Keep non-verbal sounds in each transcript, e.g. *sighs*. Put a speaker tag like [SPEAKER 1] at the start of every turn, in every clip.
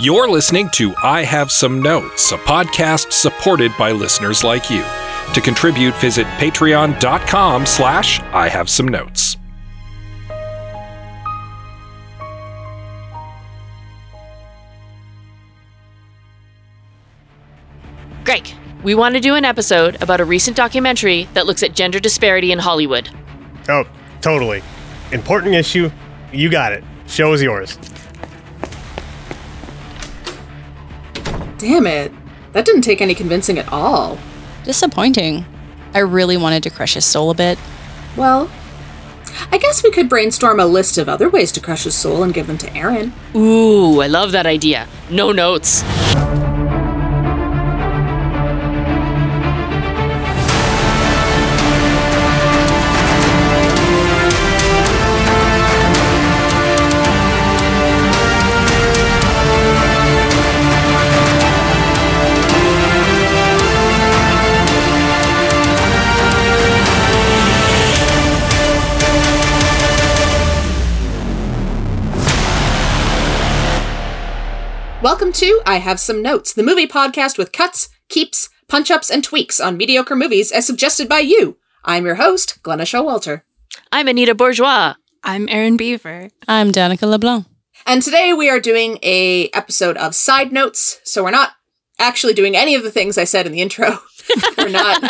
[SPEAKER 1] You're listening to I Have Some Notes, a podcast supported by listeners like you. To contribute, visit patreon.com slash I Have Some Notes.
[SPEAKER 2] Greg, we want to do an episode about a recent documentary that looks at gender disparity in Hollywood.
[SPEAKER 3] Oh, totally. Important issue. You got it. Show is yours.
[SPEAKER 4] Damn it. That didn't take any convincing at all.
[SPEAKER 5] Disappointing. I really wanted to crush his soul a bit.
[SPEAKER 4] Well, I guess we could brainstorm a list of other ways to crush his soul and give them to Aaron.
[SPEAKER 2] Ooh, I love that idea. No notes.
[SPEAKER 4] Welcome to I Have Some Notes, the movie podcast with cuts, keeps, punch ups, and tweaks on mediocre movies as suggested by you. I'm your host, Glenna Showalter.
[SPEAKER 2] I'm Anita Bourgeois.
[SPEAKER 6] I'm Erin Beaver.
[SPEAKER 5] I'm Danica LeBlanc.
[SPEAKER 4] And today we are doing a episode of side notes, so we're not actually doing any of the things I said in the intro. *laughs* we're not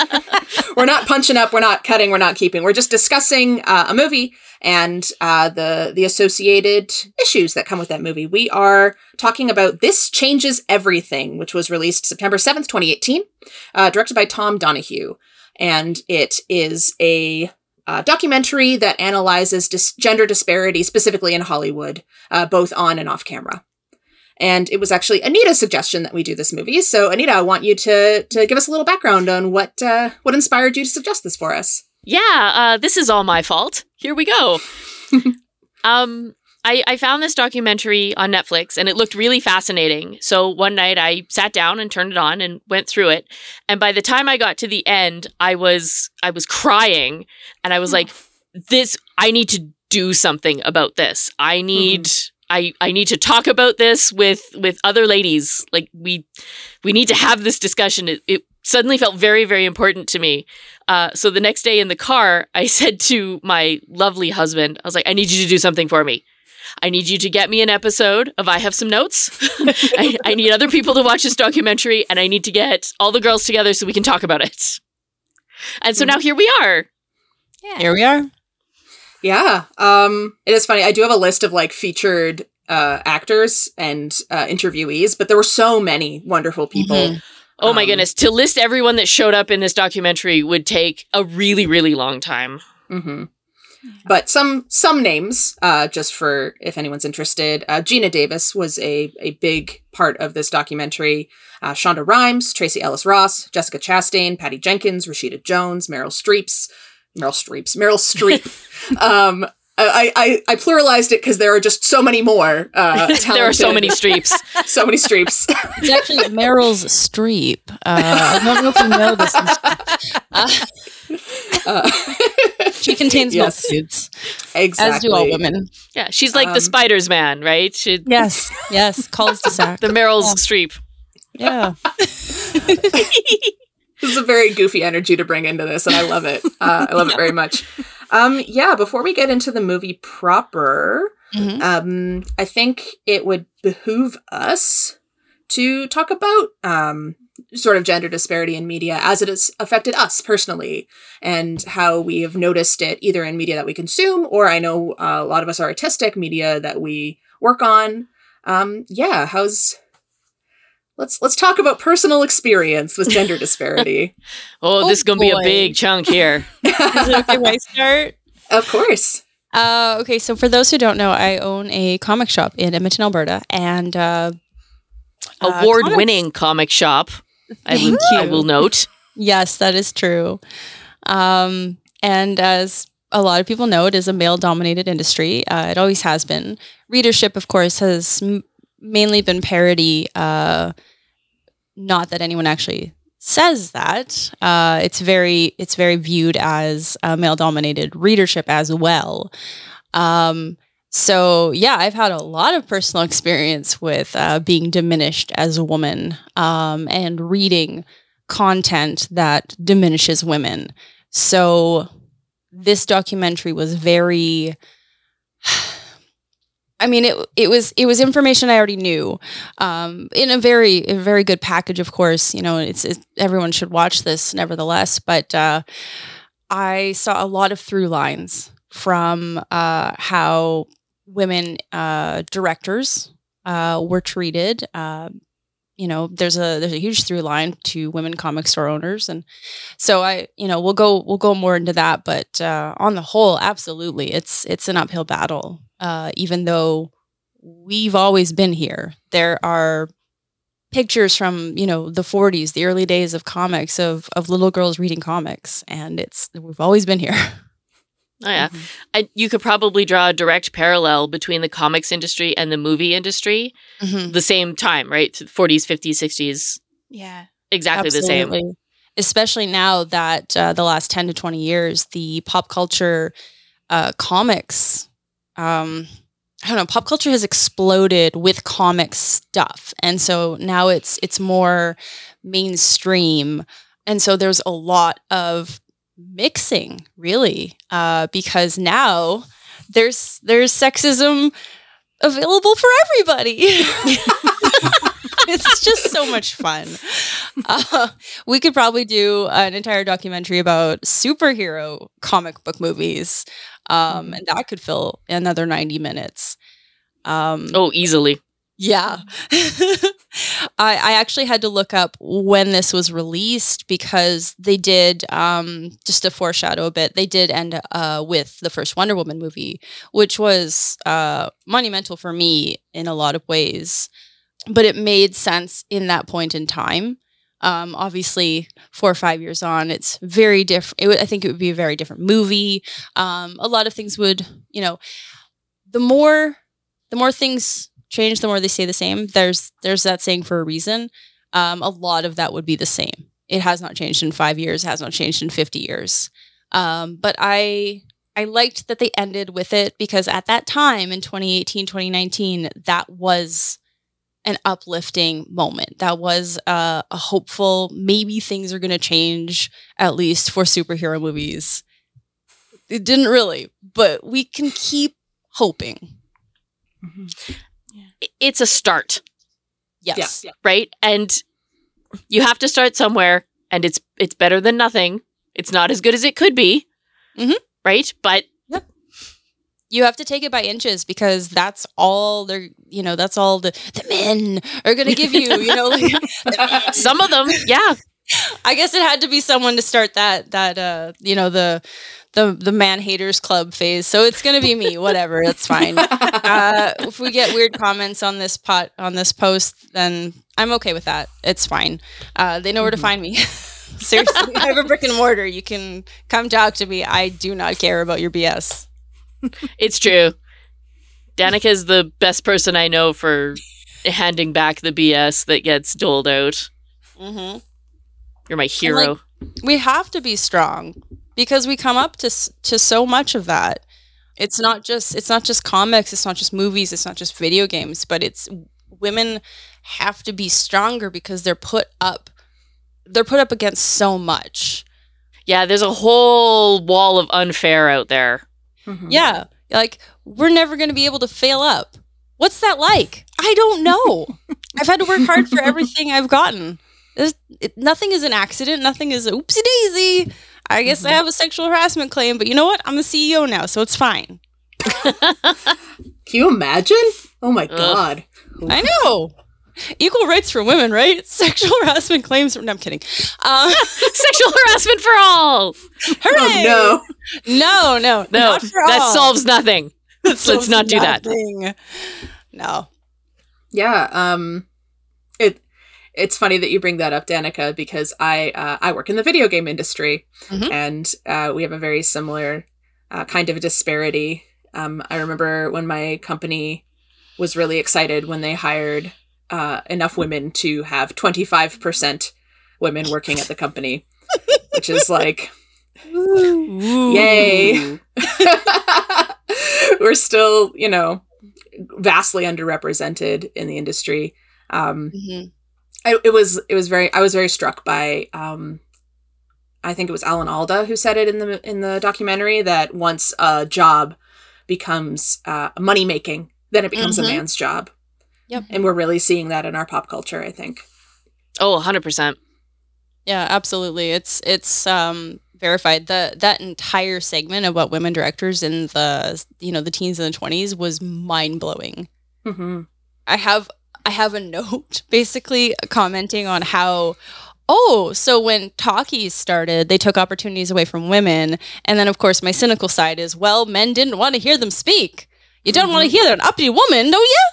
[SPEAKER 4] we're not punching up, we're not cutting, we're not keeping. We're just discussing uh, a movie and uh, the the associated issues that come with that movie. We are talking about This Changes Everything, which was released September 7th, 2018, uh, directed by Tom Donahue. And it is a uh, documentary that analyzes dis- gender disparity, specifically in Hollywood, uh, both on and off camera. And it was actually Anita's suggestion that we do this movie. So, Anita, I want you to to give us a little background on what uh, what inspired you to suggest this for us.
[SPEAKER 2] Yeah, uh, this is all my fault. Here we go. *laughs* um, I, I found this documentary on Netflix and it looked really fascinating. So one night I sat down and turned it on and went through it. And by the time I got to the end, I was I was crying and I was like, this I need to do something about this. I need I, I need to talk about this with with other ladies. Like we we need to have this discussion. It, it suddenly felt very very important to me. Uh, so the next day in the car, I *laughs* said to my lovely husband, I was like, I need you to do something for me. I need you to get me an episode of I Have Some Notes. *laughs* I, I need other people to watch this documentary, and I need to get all the girls together so we can talk about it. And so now here we are. Yeah.
[SPEAKER 5] Here we are.
[SPEAKER 4] Yeah. Um, it is funny. I do have a list of like featured uh, actors and uh, interviewees, but there were so many wonderful people.
[SPEAKER 5] Mhm.
[SPEAKER 2] Oh my
[SPEAKER 4] Um,
[SPEAKER 2] goodness. To list everyone that showed up in this documentary would take a really, really long time.
[SPEAKER 4] hmm But some some names, uh, just for if anyone's interested. Uh, Geena Davis was a a big part of this documentary. Uh, Shonda Rhimes, Tracee Ellis Ross, Jessica Chastain, Patty Jenkins, Rashida Jones, Meryl Streeps, Meryl Streeps, Meryl Streep. *laughs* um, I, I I pluralized it because there are just so many more. Uh, *laughs*
[SPEAKER 2] there are so many streeps. *laughs*
[SPEAKER 4] so many Streeps. *laughs*
[SPEAKER 5] It's actually Meryl's Streep. Uh, I don't know if you know this. Uh, she contains
[SPEAKER 4] Yes.
[SPEAKER 5] multitudes,
[SPEAKER 4] exactly.
[SPEAKER 5] as do all women.
[SPEAKER 2] Yeah, she's like
[SPEAKER 4] Um,
[SPEAKER 2] the Spider's Man, right? She,
[SPEAKER 5] Yes, yes. Calls to sack.
[SPEAKER 2] the Meryl's Streep.
[SPEAKER 5] Yeah.
[SPEAKER 4] This is a very goofy energy to bring into this, and I love it. Uh, I love it very much. Um, yeah, before we get into the movie proper,
[SPEAKER 5] Mhm.
[SPEAKER 4] um, I think it would behoove us to talk about um, sort of gender disparity in media as it has affected us personally and how we have noticed it either in media that we consume or I know uh, a lot of us are artistic media that we work on. Um, yeah, how's let's let's talk about personal experience with gender disparity.
[SPEAKER 2] Oh, *laughs*
[SPEAKER 5] Oh,
[SPEAKER 2] this is going to be a big chunk here. *laughs*
[SPEAKER 5] Is it okay I start?
[SPEAKER 4] of course.
[SPEAKER 5] Uh, okay, so for those who don't know, I own a comic shop in Edmonton, Alberta, and uh, uh,
[SPEAKER 2] Award
[SPEAKER 5] comics-
[SPEAKER 2] winning comic shop. I will,
[SPEAKER 5] Thank
[SPEAKER 2] I will note.
[SPEAKER 5] Yes, that is true. Um, and as a lot of people know, it is a male dominated industry. Uh, it always has been. Readership, of course, has m- mainly been parody. Uh, not that anyone actually says that. Uh, it's very it's very viewed as a male dominated readership as well. Um, So, yeah, I've had a lot of personal experience with uh, being diminished as a woman um, and reading content that diminishes women. So, this documentary was very. I mean, it it was it was information I already knew, um, in a very a very good package. Of course, you know, it's, everyone should watch this, nevertheless. But uh, I saw a lot of through lines from uh, how women uh, directors uh, were treated. Uh, you know, there's a there's a huge through line to women comic store owners, and so I, you know, we'll go we'll go more into that. But uh, on the whole, absolutely, it's it's an uphill battle. Uh, even though we've always been here, there are pictures from you know the 40s, the early days of comics of of little girls reading comics, and it's we've always been here. *laughs*
[SPEAKER 2] Oh yeah, I, you could probably draw a direct parallel between the comics industry and the movie industry.
[SPEAKER 5] Mhm.
[SPEAKER 2] The same time, right? Forties, fifties, sixties,
[SPEAKER 6] Yeah.
[SPEAKER 2] exactly the same.
[SPEAKER 5] Especially now that uh, the last 10 to 20 years, the pop culture uh, comics, um, I don't know, pop culture has exploded with comic stuff. And so now it's it's more mainstream. And so there's a lot of mixing, really, uh, because now there's there's sexism available for everybody. *laughs* it's just so much fun. Uh, we could probably do an entire documentary about superhero comic book movies, um, and that could fill another 90 minutes. Um,
[SPEAKER 2] Oh, easily.
[SPEAKER 5] yeah. *laughs* I, I actually had to look up when this was released because they did, um, just to foreshadow a bit, they did end uh, with the first Wonder Woman movie, which was uh, monumental for me in a lot of ways. But it made sense in that point in time. Um, obviously, four or five years on, it's very different. I think it would be a very different movie. Um, a lot of things would, you know, the more the more things change, the more they stay the same. There's there's that saying for a reason. Um, a lot of that would be the same. It has not changed in five years. Has not changed in fifty years. Um, but I I liked that they ended with it because at that time in 2018, 2019, that was an uplifting moment. That was uh, a hopeful, maybe things are going to change, at least for superhero movies. It didn't really, but we can keep hoping.
[SPEAKER 2] I- It's a start,
[SPEAKER 5] Yes.
[SPEAKER 2] right? And you have to start somewhere, and it's it's better than nothing. It's not as good as it could be,
[SPEAKER 5] Mhm.
[SPEAKER 2] right? But
[SPEAKER 5] you have to take it by inches because that's all they're you know that's all the the men are gonna give you you know like *laughs*
[SPEAKER 2] some of them, yeah,
[SPEAKER 5] i guess it had to be someone to start that that uh you know the the the man haters club phase. So it's gonna be me whatever that's fine. *laughs* Uh if we get weird comments on this pot on this post then i'm okay with that. It's fine. Uh they know where to find me. *laughs* Seriously i have a brick and mortar you can come talk to me. I do not care about your bs
[SPEAKER 2] it's true. Danica is the best person I know for handing back the BS that gets doled out.
[SPEAKER 5] mm-hmm.
[SPEAKER 2] You're my hero.
[SPEAKER 5] we have to be strong because we come up to to so much of that it's not just it's not just comics it's not just movies it's not just video games but it's women have to be stronger because they're put up they're put up against so much
[SPEAKER 2] yeah, there's a whole wall of unfair out there.
[SPEAKER 4] Mhm.
[SPEAKER 5] yeah like we're never going to be able to fail up. What's that like? I don't know. I've had to work hard for everything i've gotten. It, nothing is an accident. Nothing is oopsie daisy i guess i have a sexual harassment claim but you know what? I'm the ceo now so it's fine. *laughs*
[SPEAKER 4] Can you imagine? Oh my god.
[SPEAKER 5] I know. Equal rights for women, right? *laughs* Sexual harassment claims. No, I'm kidding. Um, *laughs*
[SPEAKER 2] Sexual harassment for all.
[SPEAKER 5] hooray!
[SPEAKER 4] Oh no.
[SPEAKER 5] no, no,
[SPEAKER 2] No,
[SPEAKER 5] not for
[SPEAKER 2] that
[SPEAKER 5] all.
[SPEAKER 2] solves nothing.
[SPEAKER 5] That
[SPEAKER 2] let's
[SPEAKER 5] solves
[SPEAKER 2] not do that.
[SPEAKER 5] No.
[SPEAKER 4] Yeah, um it it's funny that you bring that up, Danica, because I uh, I work in the video game industry,
[SPEAKER 5] Mhm.
[SPEAKER 4] and uh, we have a very similar uh, kind of a disparity. Um, I remember when my company was really excited when they hired uh, enough women to have twenty five percent women working at the company, which is like Yay. *laughs* we're still, you know, vastly underrepresented in the industry. Um,
[SPEAKER 5] Mhm.
[SPEAKER 4] I, it was it was very I was very struck by um, I think it was Alan Alda who said it in the in the documentary that once a job becomes uh, money making, then it becomes
[SPEAKER 5] Mhm.
[SPEAKER 4] a man's job,
[SPEAKER 5] Yep.
[SPEAKER 4] and we're really seeing that in our pop culture. I think.
[SPEAKER 2] Oh, 100%.
[SPEAKER 5] Yeah, absolutely. It's it's um verified. The that entire segment about women directors in the you know the teens and the twenties was mind blowing.
[SPEAKER 4] hmm
[SPEAKER 5] I have I have a *laughs* note basically commenting on how oh so when talkies started they took opportunities away from women and then of course my cynical side is well men didn't want to hear them speak you don't want to hear an uppity woman don't you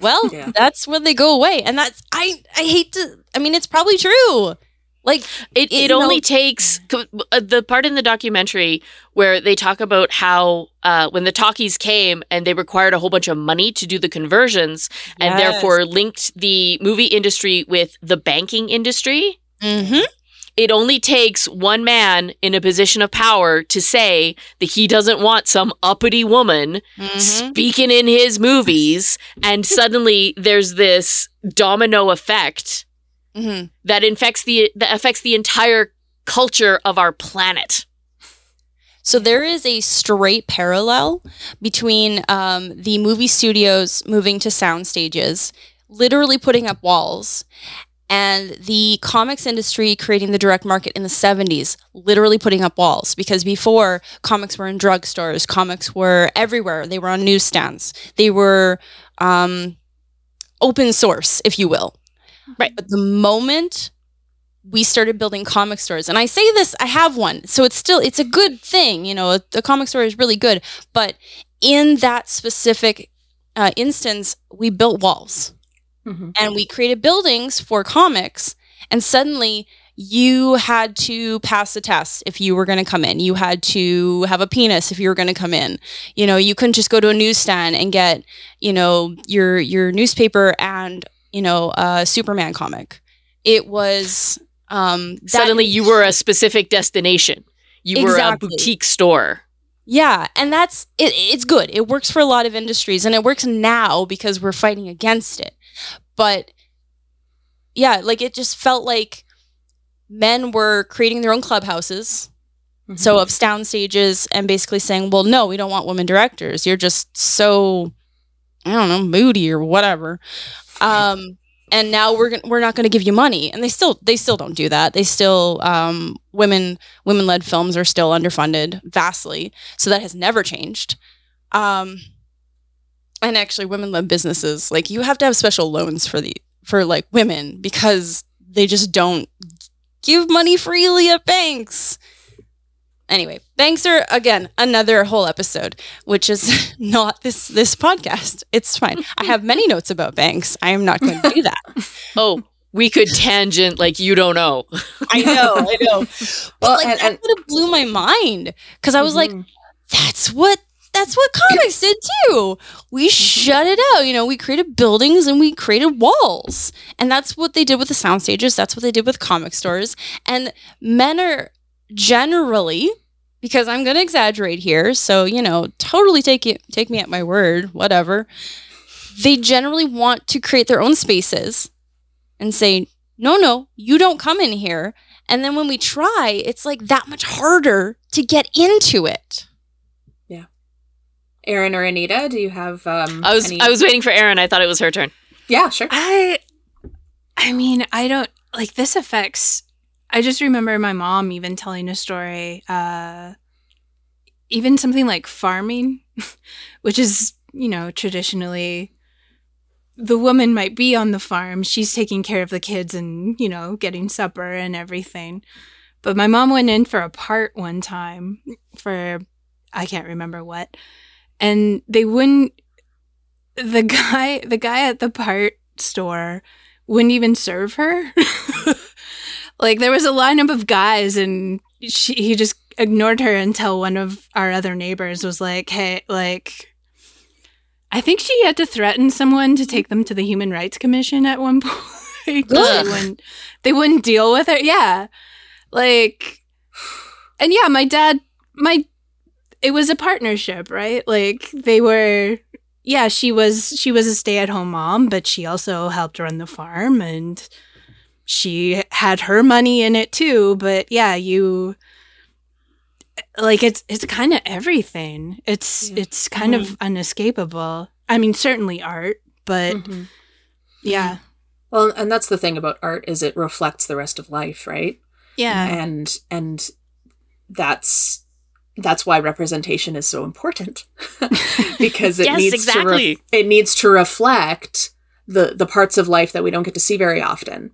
[SPEAKER 5] well
[SPEAKER 4] Yeah.
[SPEAKER 5] that's when they go away and that's I I hate to I mean it's probably true like
[SPEAKER 2] It,
[SPEAKER 5] It-
[SPEAKER 2] it only
[SPEAKER 5] know-
[SPEAKER 2] takes uh, the part in the documentary where they talk about how uh, when the talkies came and they required a whole bunch of money to do the conversions and
[SPEAKER 5] Yes.
[SPEAKER 2] therefore linked the movie industry with the banking industry.
[SPEAKER 5] mhm
[SPEAKER 2] It only takes one man in a position of power to say that he doesn't want some uppity woman
[SPEAKER 5] mhm
[SPEAKER 2] speaking in his movies, and suddenly there's this domino effect
[SPEAKER 5] mhm
[SPEAKER 2] that infects the that affects the entire culture of our planet.
[SPEAKER 5] So there is a straight parallel between um, the movie studios moving to sound stages, literally putting up walls, and the comics industry creating the direct market in the 70s, literally putting up walls. Because before, comics were in drugstores, comics were everywhere. They were on newsstands, they were um, open source, if you will.
[SPEAKER 2] Right.
[SPEAKER 5] But the moment we started building comic stores and i say this i have one so it's still it's a good thing you know the comic store is really good but in that specific uh, instance we built walls
[SPEAKER 4] hmm
[SPEAKER 5] and we created buildings for comics and suddenly you had to pass a test if you were going to come in you had to have a penis if you were going to come in you know you couldn't just go to a newsstand and get you know your your newspaper and you know a superman comic it was um that-
[SPEAKER 2] Suddenly, you were a specific destination. You were a boutique store.
[SPEAKER 5] Yeah, and that's it, it's good. It works for a lot of industries and it works now because we're fighting against it. But yeah, like it just felt like men were creating their own clubhouses.
[SPEAKER 4] Mm-hmm.
[SPEAKER 5] So of sound stages and basically saying, "Well, no, we don't want women directors. You're just so I don't know, moody or whatever." Um and now we're gonna, we're not going to give you money and they still they still don't do that they still um, women women led films are still underfunded vastly so that has never changed um, and actually women led businesses like you have to have special loans for the for like women because they just don't give money freely at banks anyway banks are again another whole episode which is *laughs* not this this podcast it's fine i have many notes about banks i am not going to do that *laughs*
[SPEAKER 2] Oh, we could tangent like you don't know.
[SPEAKER 5] I know, I know. *laughs* But
[SPEAKER 4] Well,
[SPEAKER 5] like
[SPEAKER 4] and-
[SPEAKER 5] that would have blew my mind because I was like,
[SPEAKER 4] Mhm.
[SPEAKER 5] that's what that's what comics did too. We shut it out. You know, we created buildings and we created walls. And that's what they did with the sound stages. That's what they did with comic stores. And men are generally because I'm going to exaggerate here, so you know, totally take it take me at my word, whatever. They generally want to create their own spaces and say, "No, no, you don't come in here." And then when we try, it's like that much harder to get into it.
[SPEAKER 4] Erin or Anita, do you have? Um,
[SPEAKER 2] I was
[SPEAKER 4] any-
[SPEAKER 2] I was waiting for Erin. I thought it was her turn.
[SPEAKER 4] Yeah, sure.
[SPEAKER 6] I I mean, I don't like this affects I just remember my mom even telling a story uh even something like farming, *laughs* which is, you know, traditionally the woman might be on the farm, she's taking care of the kids and, you know, getting supper and everything. But my mom went in for a part one time for I can't remember what. And they wouldn't the guy the guy at the part store wouldn't even serve her. *laughs* like there was a lineup of guys and she he just ignored her until one of our other neighbors was like, "Hey, like I think she had to threaten someone to take them to the Human Rights Commission at one *laughs* point they wouldn't they wouldn't deal with her. Yeah. Like and yeah, my dad my it was a partnership, right? Like they were yeah, she was she was a stay-at-home mom, but she also helped run the farm and she had her money in it too, but yeah, you like it's it's kind of everything. It's
[SPEAKER 4] Yeah.
[SPEAKER 6] it's kind of unescapable. I mean, certainly art, but
[SPEAKER 4] Mhm.
[SPEAKER 6] yeah.
[SPEAKER 4] Well, and that's the thing about art is it reflects the rest of life, right?
[SPEAKER 6] Yeah.
[SPEAKER 4] and and that's that's why representation is so important *laughs* because it
[SPEAKER 2] Yes,
[SPEAKER 4] needs to
[SPEAKER 2] exactly.
[SPEAKER 4] ref- it needs to reflect the the parts of life that we don't get to see very often.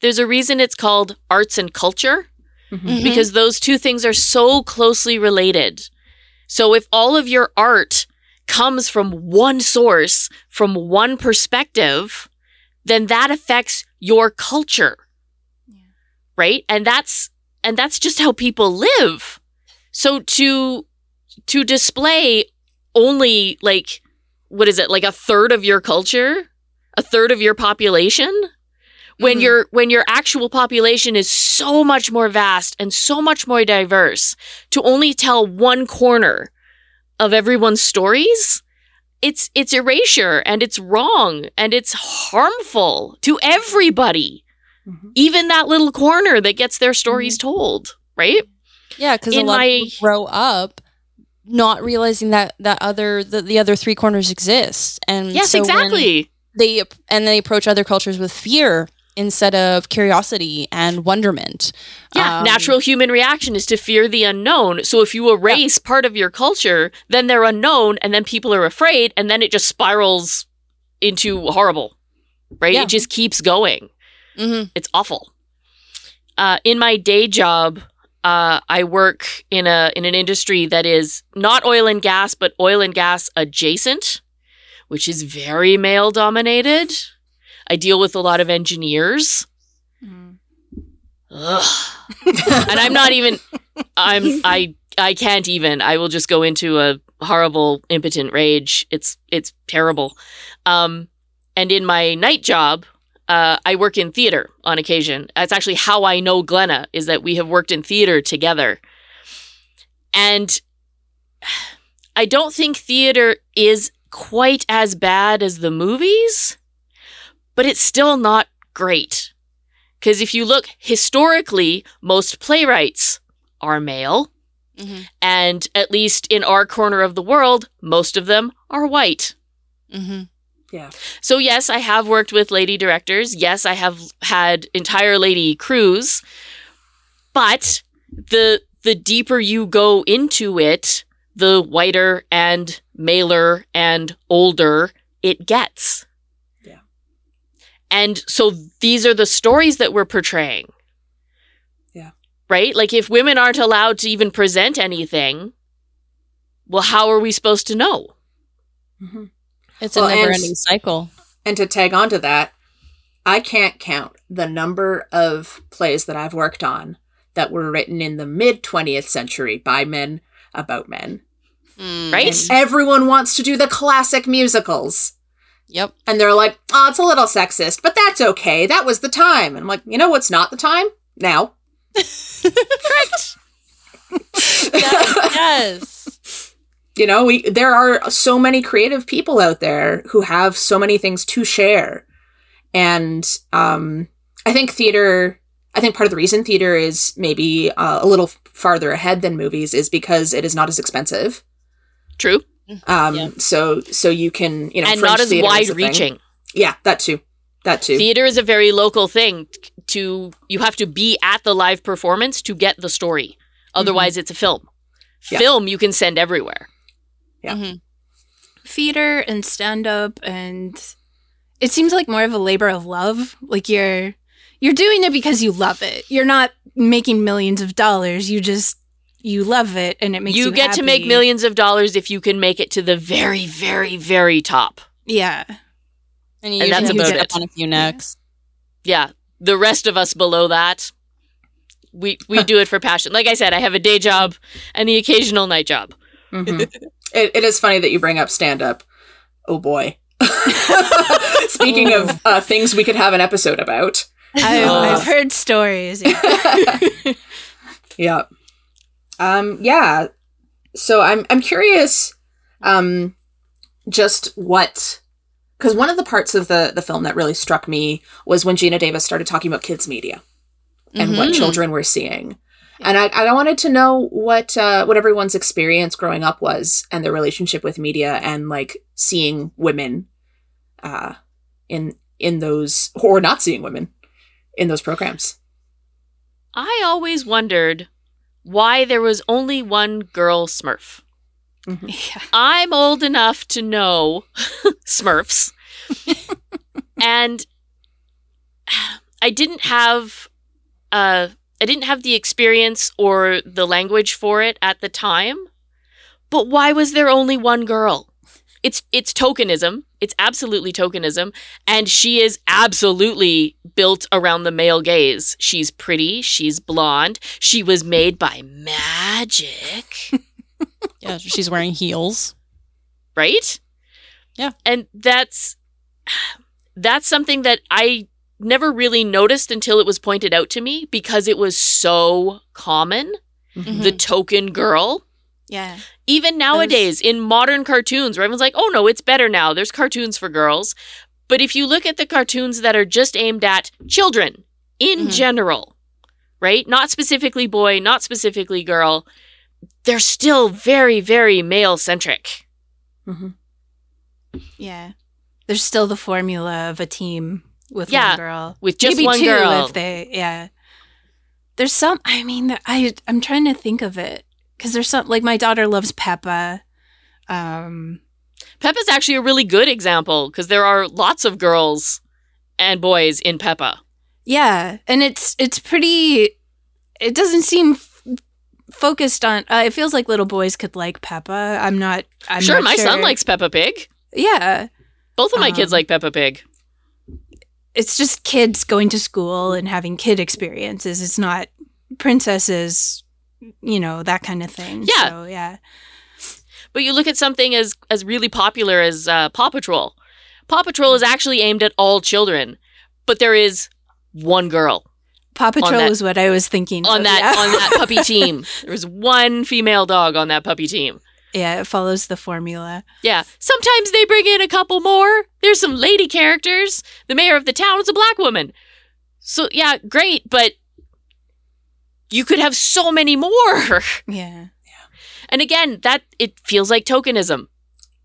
[SPEAKER 2] There's a reason it's called arts and culture
[SPEAKER 5] Mhm.
[SPEAKER 2] because those two things are so closely related. So if all of your art comes from one source, from one perspective, then that affects your culture. Right? And that's and that's just how people live. So to to display only like what is it? Like a third of your culture? A third of your population? when
[SPEAKER 4] Mhm.
[SPEAKER 2] your when your actual population is so much more vast and so much more diverse to only tell one corner of everyone's stories it's it's erasure and it's wrong and it's harmful to everybody
[SPEAKER 4] Mhm.
[SPEAKER 2] even that little corner that gets their stories told right
[SPEAKER 5] Yeah, because a lot
[SPEAKER 2] my-
[SPEAKER 5] of people grow up not realizing that that other the, the other three corners exist, and
[SPEAKER 2] yes
[SPEAKER 5] so
[SPEAKER 2] exactly
[SPEAKER 5] they and they approach other cultures with fear instead of curiosity and wonderment.
[SPEAKER 2] Yeah,
[SPEAKER 5] Um,
[SPEAKER 2] natural human reaction is to fear the unknown. So if you erase part of your culture, then they're unknown and then people are afraid and then it just spirals into horrible. Right?
[SPEAKER 5] Yeah.
[SPEAKER 2] It just keeps going.
[SPEAKER 5] Mhm.
[SPEAKER 2] It's awful. Uh, in my day job, uh, I work in a in an industry that is not oil and gas, but oil and gas adjacent, which is very male dominated. I deal with a lot of engineers.
[SPEAKER 6] Mm. *laughs*
[SPEAKER 2] And I'm not even I'm I I can't even. I will just go into a horrible impotent rage. It's it's terrible. Um and in my night job, uh, I work in theater on occasion. That's actually how I know Glenna is that we have worked in theater together. And *sighs* I don't think theater is quite as bad as the movies, but it's still not great. Because if you look historically, most playwrights are male,
[SPEAKER 5] Mhm.
[SPEAKER 2] and at least in our corner of the world, most of them are white.
[SPEAKER 5] Mhm.
[SPEAKER 2] So yes, I have worked with lady directors. Yes, I have had entire lady crews. But the the deeper you go into it, the whiter and maler and older it gets.
[SPEAKER 4] Yeah.
[SPEAKER 2] And so these are the stories that we're portraying.
[SPEAKER 4] Yeah.
[SPEAKER 2] Right? Like if women aren't allowed to even present anything, well how are we supposed to know?
[SPEAKER 4] Mhm.
[SPEAKER 5] It's
[SPEAKER 4] Well,
[SPEAKER 5] a never ending cycle.
[SPEAKER 4] And to tag on to that, I can't count the number of plays that I've worked on that were written in the mid 20th century by men about men.
[SPEAKER 5] Mm.
[SPEAKER 2] Right?
[SPEAKER 4] And everyone wants to do the classic musicals.
[SPEAKER 5] Yep.
[SPEAKER 4] And they're like, oh, it's a little sexist, but that's okay. That was the time. And I'm like, you know what's not the time? Now. *laughs*
[SPEAKER 2] Correct. *laughs*
[SPEAKER 5] yes.
[SPEAKER 4] You know, we there are so many creative people out there who have so many things to share. And um I think theater I think part of the reason theater is maybe uh, a little farther ahead than movies is because it is not as expensive.
[SPEAKER 2] True.
[SPEAKER 4] Um
[SPEAKER 5] Yeah.
[SPEAKER 4] so so you can, you know,
[SPEAKER 2] and
[SPEAKER 4] fringe
[SPEAKER 2] not as
[SPEAKER 4] theater is
[SPEAKER 2] wide
[SPEAKER 4] thing.
[SPEAKER 2] reaching.
[SPEAKER 4] Yeah, that too. That too.
[SPEAKER 2] Theater is a very local thing. To you have to be at the live performance to get the story. Otherwise, it's a film.
[SPEAKER 4] Mm-hmm. Yeah.
[SPEAKER 2] Film you can send everywhere.
[SPEAKER 4] Yeah.
[SPEAKER 5] Mhm.
[SPEAKER 6] theater and stand up and it seems like more of a labor of love like you're you're doing it because you love it you're not making millions of dollars you just you love it and it makes you
[SPEAKER 2] you get to make millions of dollars if you can make it to the very, very, very top.
[SPEAKER 6] yeah
[SPEAKER 5] And you
[SPEAKER 2] And that's
[SPEAKER 5] usually
[SPEAKER 2] about
[SPEAKER 5] get
[SPEAKER 2] it.
[SPEAKER 5] up on a few next.
[SPEAKER 2] Yeah. The rest of us below that, we we *laughs* do it for passion. Like I said, I have a day job and the occasional night job.
[SPEAKER 4] Mhm. *laughs* it, it is funny that you bring up stand up. Oh boy. *laughs* Speaking of uh, things we could have an episode about.
[SPEAKER 6] I've,
[SPEAKER 2] Oh.
[SPEAKER 6] I've heard stories yeah. *laughs*
[SPEAKER 4] yeah. Um, yeah. so I'm I'm curious, um, just what because one of the parts of the the film that really struck me was when Geena Davis started talking about kids media and what
[SPEAKER 5] Mhm.
[SPEAKER 4] children were seeing. And I, I wanted to know what uh, what everyone's experience growing up was and their relationship with media and like seeing women uh, in in those or not seeing women in those programs.
[SPEAKER 2] I always wondered why there was only one girl Smurf.
[SPEAKER 6] Yeah.
[SPEAKER 2] I'm old enough to know *laughs* Smurfs. *laughs* and I didn't have uh I didn't have the experience or the language for it at the time. But why was there only one girl? It's it's tokenism. It's absolutely tokenism and she is absolutely built around the male gaze. She's pretty, she's blonde, she was made by magic. *laughs*
[SPEAKER 5] Yeah, she's wearing heels.
[SPEAKER 2] right?
[SPEAKER 5] Yeah.
[SPEAKER 2] And that's that's something that I never really noticed until it was pointed out to me because it was so common.
[SPEAKER 5] Mm-hmm.
[SPEAKER 2] The token girl.
[SPEAKER 6] Yeah.
[SPEAKER 2] Even nowadays in modern cartoons where everyone's like, "Oh no, it's better now. There's cartoons for girls." But if you look at the cartoons that are just aimed at children in
[SPEAKER 5] Mhm.
[SPEAKER 2] general, right? Not specifically boy, not specifically girl, they're still very very male centric.
[SPEAKER 4] Mhm.
[SPEAKER 6] Yeah. There's still the formula of a team with
[SPEAKER 2] Yeah,
[SPEAKER 6] one girl.
[SPEAKER 2] with just
[SPEAKER 6] Maybe
[SPEAKER 2] one
[SPEAKER 6] two
[SPEAKER 2] girl.
[SPEAKER 6] if they yeah. There's some I mean I I'm trying to think of it cuz there's some like my daughter loves Peppa. Um
[SPEAKER 2] Peppa's actually a really good example because there are lots of girls and boys in Peppa.
[SPEAKER 6] yeah, and it's it's pretty it doesn't seem f- focused on uh, it feels like little boys could like Peppa. I'm not I'm
[SPEAKER 2] sure,
[SPEAKER 6] not
[SPEAKER 2] my son likes Peppa Pig.
[SPEAKER 6] Yeah.
[SPEAKER 2] Both of my kids
[SPEAKER 6] Um,
[SPEAKER 2] like Peppa Pig.
[SPEAKER 6] It's just kids going to school and having kid experiences. It's not princesses, you know, that kind of thing.
[SPEAKER 2] Yeah.
[SPEAKER 6] So, yeah.
[SPEAKER 2] But you look at something as as really popular as uh, Paw Patrol. Paw Patrol is actually aimed at all children, but there is one girl
[SPEAKER 6] Paw Patrol
[SPEAKER 2] that-
[SPEAKER 6] is what I was thinking.
[SPEAKER 2] on
[SPEAKER 6] of,
[SPEAKER 2] that
[SPEAKER 6] yeah.
[SPEAKER 2] on that puppy *laughs* team. There was one female dog on that puppy team.
[SPEAKER 6] Yeah, it follows the formula.
[SPEAKER 2] Yeah. Sometimes they bring in a couple more. There's some lady characters. The mayor of the town is a black woman. So yeah, great, but you could have so many more.
[SPEAKER 6] Yeah. *laughs* Yeah.
[SPEAKER 2] And again, that it feels like tokenism.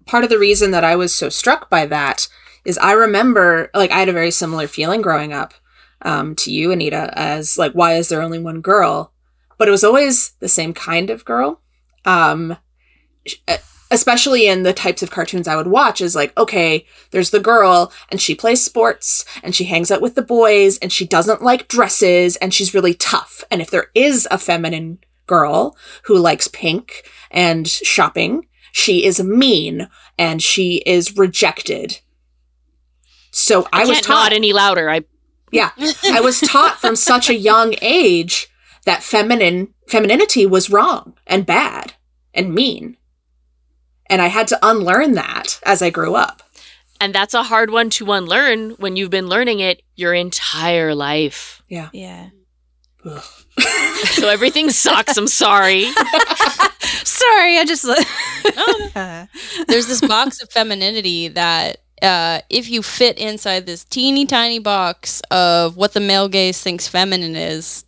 [SPEAKER 4] part of the reason that I was so struck by that is I remember like I had a very similar feeling growing up um, to you, Anita, as like why is there only one girl? But it was always the same kind of girl. Um, sh- Uh, especially in the types of cartoons I would watch is like okay, there's the girl and she plays sports and she hangs out with the boys and she doesn't like dresses and she's really tough. And if there is a feminine girl who likes pink and shopping, she is mean and she is rejected. So I,
[SPEAKER 2] I,
[SPEAKER 4] was taught
[SPEAKER 2] any louder. I
[SPEAKER 4] yeah, I was taught from *laughs* such a young age that feminine femininity was wrong and bad and mean. And I had to unlearn that as I grew up.
[SPEAKER 2] and that's a hard one to unlearn when you've been learning it your entire life.
[SPEAKER 4] Yeah.
[SPEAKER 6] Yeah. *laughs*
[SPEAKER 2] So everything sucks. I'm sorry. *laughs*
[SPEAKER 6] Sorry, I just. Uh, *laughs*
[SPEAKER 5] There's this box of femininity that uh, if you fit inside this teeny tiny box of what the male gaze thinks feminine is,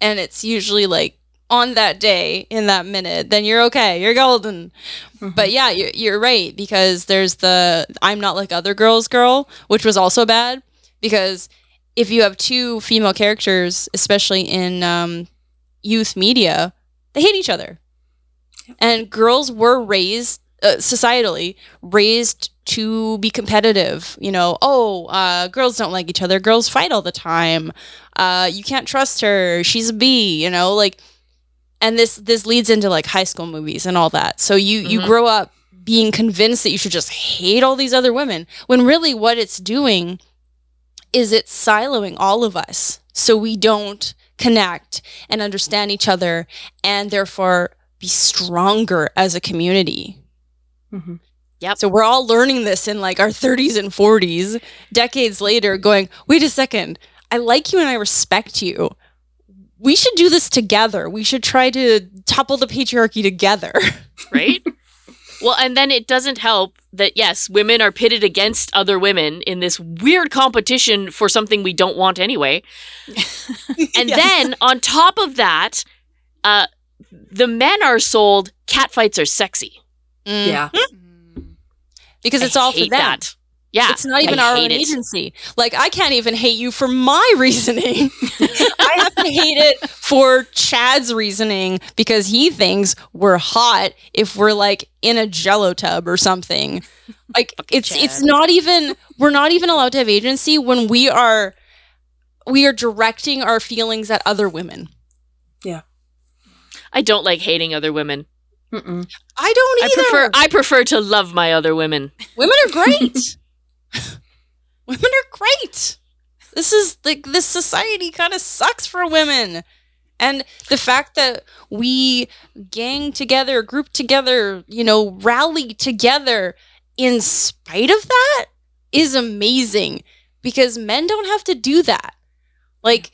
[SPEAKER 5] and it's usually like on that day in that minute, then you're okay. You're golden. But yeah, you're, you're right because there's the I'm not like other girls girl, which was also bad because if you have two female characters, especially in um, youth media, they hate each other. And girls were raised uh, societally raised to be competitive. You know, oh, uh, girls don't like each other. Girls fight all the time. Uh, you can't trust her. She's a bee. You know, like, and this this leads into like high school movies and all that. So you you
[SPEAKER 2] Mhm.
[SPEAKER 5] grow up being convinced that you should just hate all these other women when really what it's doing is it's siloing all of us so we don't connect and understand each other and therefore be stronger as a community.
[SPEAKER 4] Mhm.
[SPEAKER 2] Yep.
[SPEAKER 5] So we're all learning this in like our 30s and 40s, decades later, going, wait a second, I like you and I respect you. We should do this together. We should try to topple the patriarchy together. *laughs*
[SPEAKER 2] right? well, and then it doesn't help that, yes, women are pitted against other women in this weird competition for something we don't want anyway. *laughs* And
[SPEAKER 5] Yes.
[SPEAKER 2] then on top of that, uh, the men are sold catfights are sexy.
[SPEAKER 5] Mm.
[SPEAKER 4] Yeah.
[SPEAKER 5] because
[SPEAKER 2] I
[SPEAKER 5] it's all for them.
[SPEAKER 2] that. Yeah.
[SPEAKER 5] It's not even
[SPEAKER 2] I
[SPEAKER 5] our own
[SPEAKER 2] it.
[SPEAKER 5] agency. Like I can't even hate you for my *laughs* reasoning. *laughs* I have to hate it for Chad's reasoning because he thinks we're hot if we're like in a jello tub or something. Like
[SPEAKER 2] Fucking
[SPEAKER 5] it's it's not even we're not even allowed to have agency when we are we are directing our feelings at other women. Yeah.
[SPEAKER 2] I don't like hating other women.
[SPEAKER 4] Mm-mm.
[SPEAKER 5] I don't
[SPEAKER 2] I
[SPEAKER 5] either.
[SPEAKER 2] prefer I prefer to love my other women.
[SPEAKER 5] Women are great. *laughs* women are great. This is like this society kind of sucks for women. And the fact that we gang together, group together, you know, rally together in spite of that is amazing because men don't have to do that. Like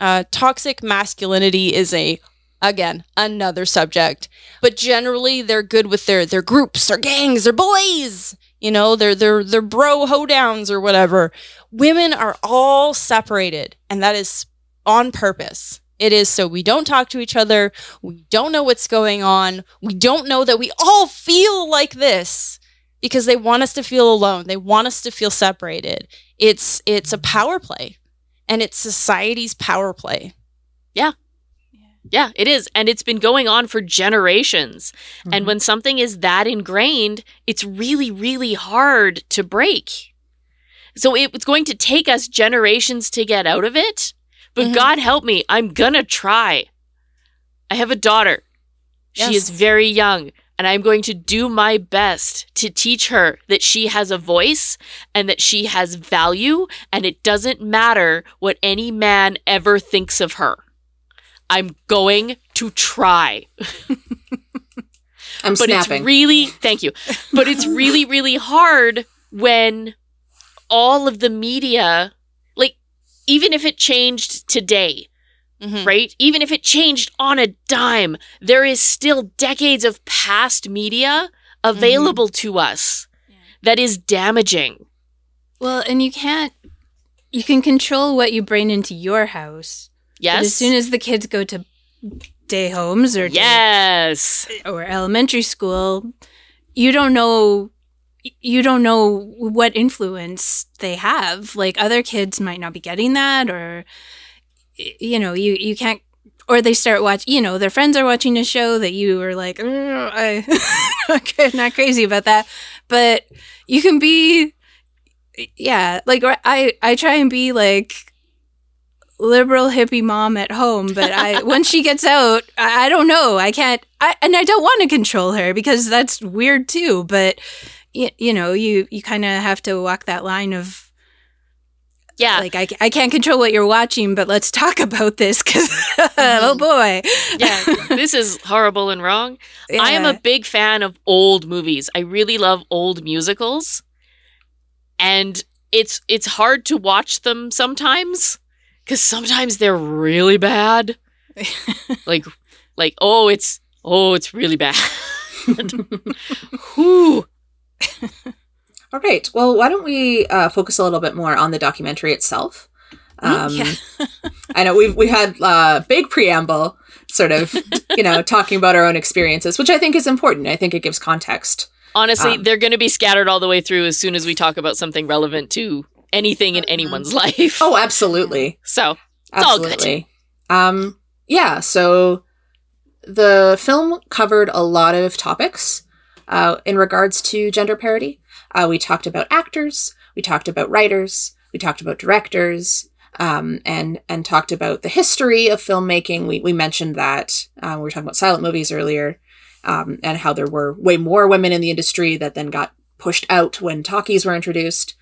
[SPEAKER 5] uh toxic masculinity is a again another subject but generally they're good with their their groups their gangs their boys you know their their their bro hoedowns or whatever. Women are all separated and that is on purpose. It is so we don't talk to each other we don't know what's going on we don't know that we all feel like this because they want us to feel alone they want us to feel separated. It's it's a power play and it's society's power play.
[SPEAKER 2] Yeah, it is. And it's been going on for generations.
[SPEAKER 5] Mm-hmm.
[SPEAKER 2] And when something is that ingrained, it's really, really hard to break. So it's going to take us generations to get out of it. But
[SPEAKER 5] Mhm.
[SPEAKER 2] God help me, I'm gonna try. I have a daughter. She is very young. And I'm going to do my best to teach her that she has a voice and that she has value, and it doesn't matter what any man ever thinks of her. I'm going to try.
[SPEAKER 4] I'm
[SPEAKER 2] But
[SPEAKER 4] snapping.
[SPEAKER 2] it's really, thank you. But it's really, really hard when all of the media, like, even if it changed today,
[SPEAKER 5] Mhm.
[SPEAKER 2] right? Even if it changed on a dime, there is still decades of past media available to us that is damaging.
[SPEAKER 6] Well, and you can't. You can control what you bring into your house. But
[SPEAKER 2] Yes.
[SPEAKER 6] as soon as the kids go to day homes or
[SPEAKER 2] yes.
[SPEAKER 6] or elementary school, you don't know you don't know what influence they have. Like other kids might not be getting that or you know, you you can't or they start watching, you know, their friends are watching a show that you are like, "Mm, I *laughs* okay, not crazy about that. But you can be yeah, like I I try and be like liberal hippie mom at home, but I *laughs* once she gets out, I, I don't know. I can't, I, and I don't want to control her because that's weird too. But you, you know, you you kind of have to walk that line of
[SPEAKER 2] Yeah.
[SPEAKER 6] like I, I can't control what you're watching, but let's talk about this because *laughs* oh mm-hmm. boy,
[SPEAKER 2] yeah. *laughs* this is horrible and wrong. I am a big fan of old movies. I really love old musicals. And it's it's hard to watch them sometimes cuz sometimes they're really bad. *laughs* like like oh it's oh it's really bad. *laughs*
[SPEAKER 4] All right. Well, why don't we uh, focus a little bit more on the documentary itself? Um,
[SPEAKER 6] Yeah.
[SPEAKER 4] I know we've we had uh, big preamble, sort of, you know, *laughs* talking about our own experiences, which I think is important. I think it gives context.
[SPEAKER 2] Honestly,
[SPEAKER 4] Um,
[SPEAKER 2] they're going to be scattered all the way through as soon as we talk about something relevant to anything in anyone's *laughs* life.
[SPEAKER 4] Oh, absolutely,
[SPEAKER 2] So, It's all good.
[SPEAKER 4] absolutely. Um, yeah. So the film covered a lot of topics uh, in regards to gender parity. Uh, we talked about actors, we talked about writers, we talked about directors, um, and and talked about the history of filmmaking. We we mentioned that uh, we were talking about silent movies earlier, um, and how there were way more women in the industry that then got pushed out when talkies were introduced.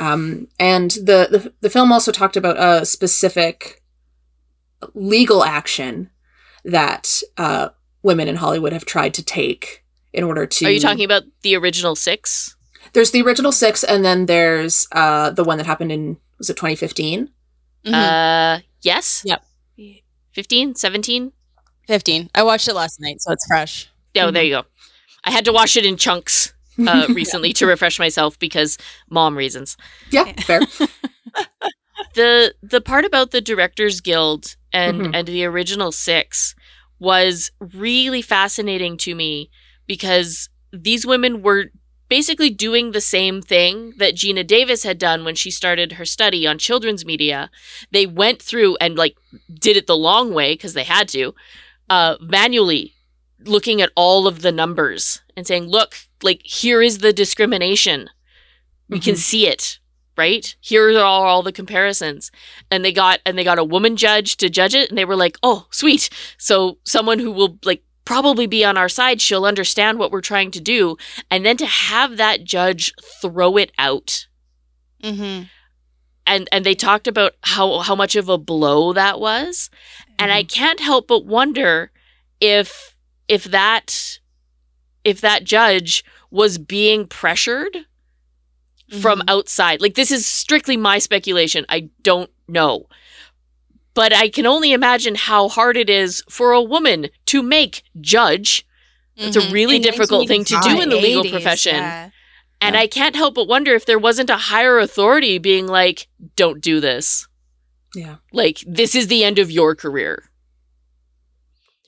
[SPEAKER 4] Um, and the, the the film also talked about a specific legal action that uh, women in Hollywood have tried to take in order to.
[SPEAKER 2] are you talking about the original 6?
[SPEAKER 4] There's the original six, and then there's uh, the one that happened in was it 2015?
[SPEAKER 5] Mhm.
[SPEAKER 2] Uh, yes.
[SPEAKER 5] Yep.
[SPEAKER 2] 15, 17?
[SPEAKER 5] 15. I watched it last night, so it's fresh.
[SPEAKER 2] Oh, there you go. I had to watch it in chunks uh, *laughs* recently to refresh myself because mom reasons.
[SPEAKER 4] Yeah, fair. *laughs*
[SPEAKER 2] the the part about the directors guild and
[SPEAKER 4] Mhm.
[SPEAKER 2] and the original six was really fascinating to me because these women were basically doing the same thing that Gina Davis had done when she started her study on children's media. They went through and like did it the long way because they had to, uh, manually looking at all of the numbers and saying, "Look, like here is the discrimination. We can see it, right? Here are all, all the comparisons." And they got and they got a woman judge to judge it, and they were like, "Oh, sweet! So someone who will like." Probably be on our side. She'll understand what we're trying to do. And then to have that judge throw it out
[SPEAKER 5] Mm-hmm.
[SPEAKER 2] and and they talked about how how much of a blow that was and i can't help but wonder if if that if that judge was being pressured from
[SPEAKER 5] Mhm.
[SPEAKER 2] outside like this is strictly my speculation i don't know but i can only imagine how hard it is for a woman to make judge it's a
[SPEAKER 5] Mhm.
[SPEAKER 2] really
[SPEAKER 6] In
[SPEAKER 2] difficult thing to do in the legal profession
[SPEAKER 6] yeah.
[SPEAKER 2] and I can't help but wonder if there wasn't a higher authority being like, don't do this.
[SPEAKER 4] Yeah.
[SPEAKER 2] Like, this is the end of your career.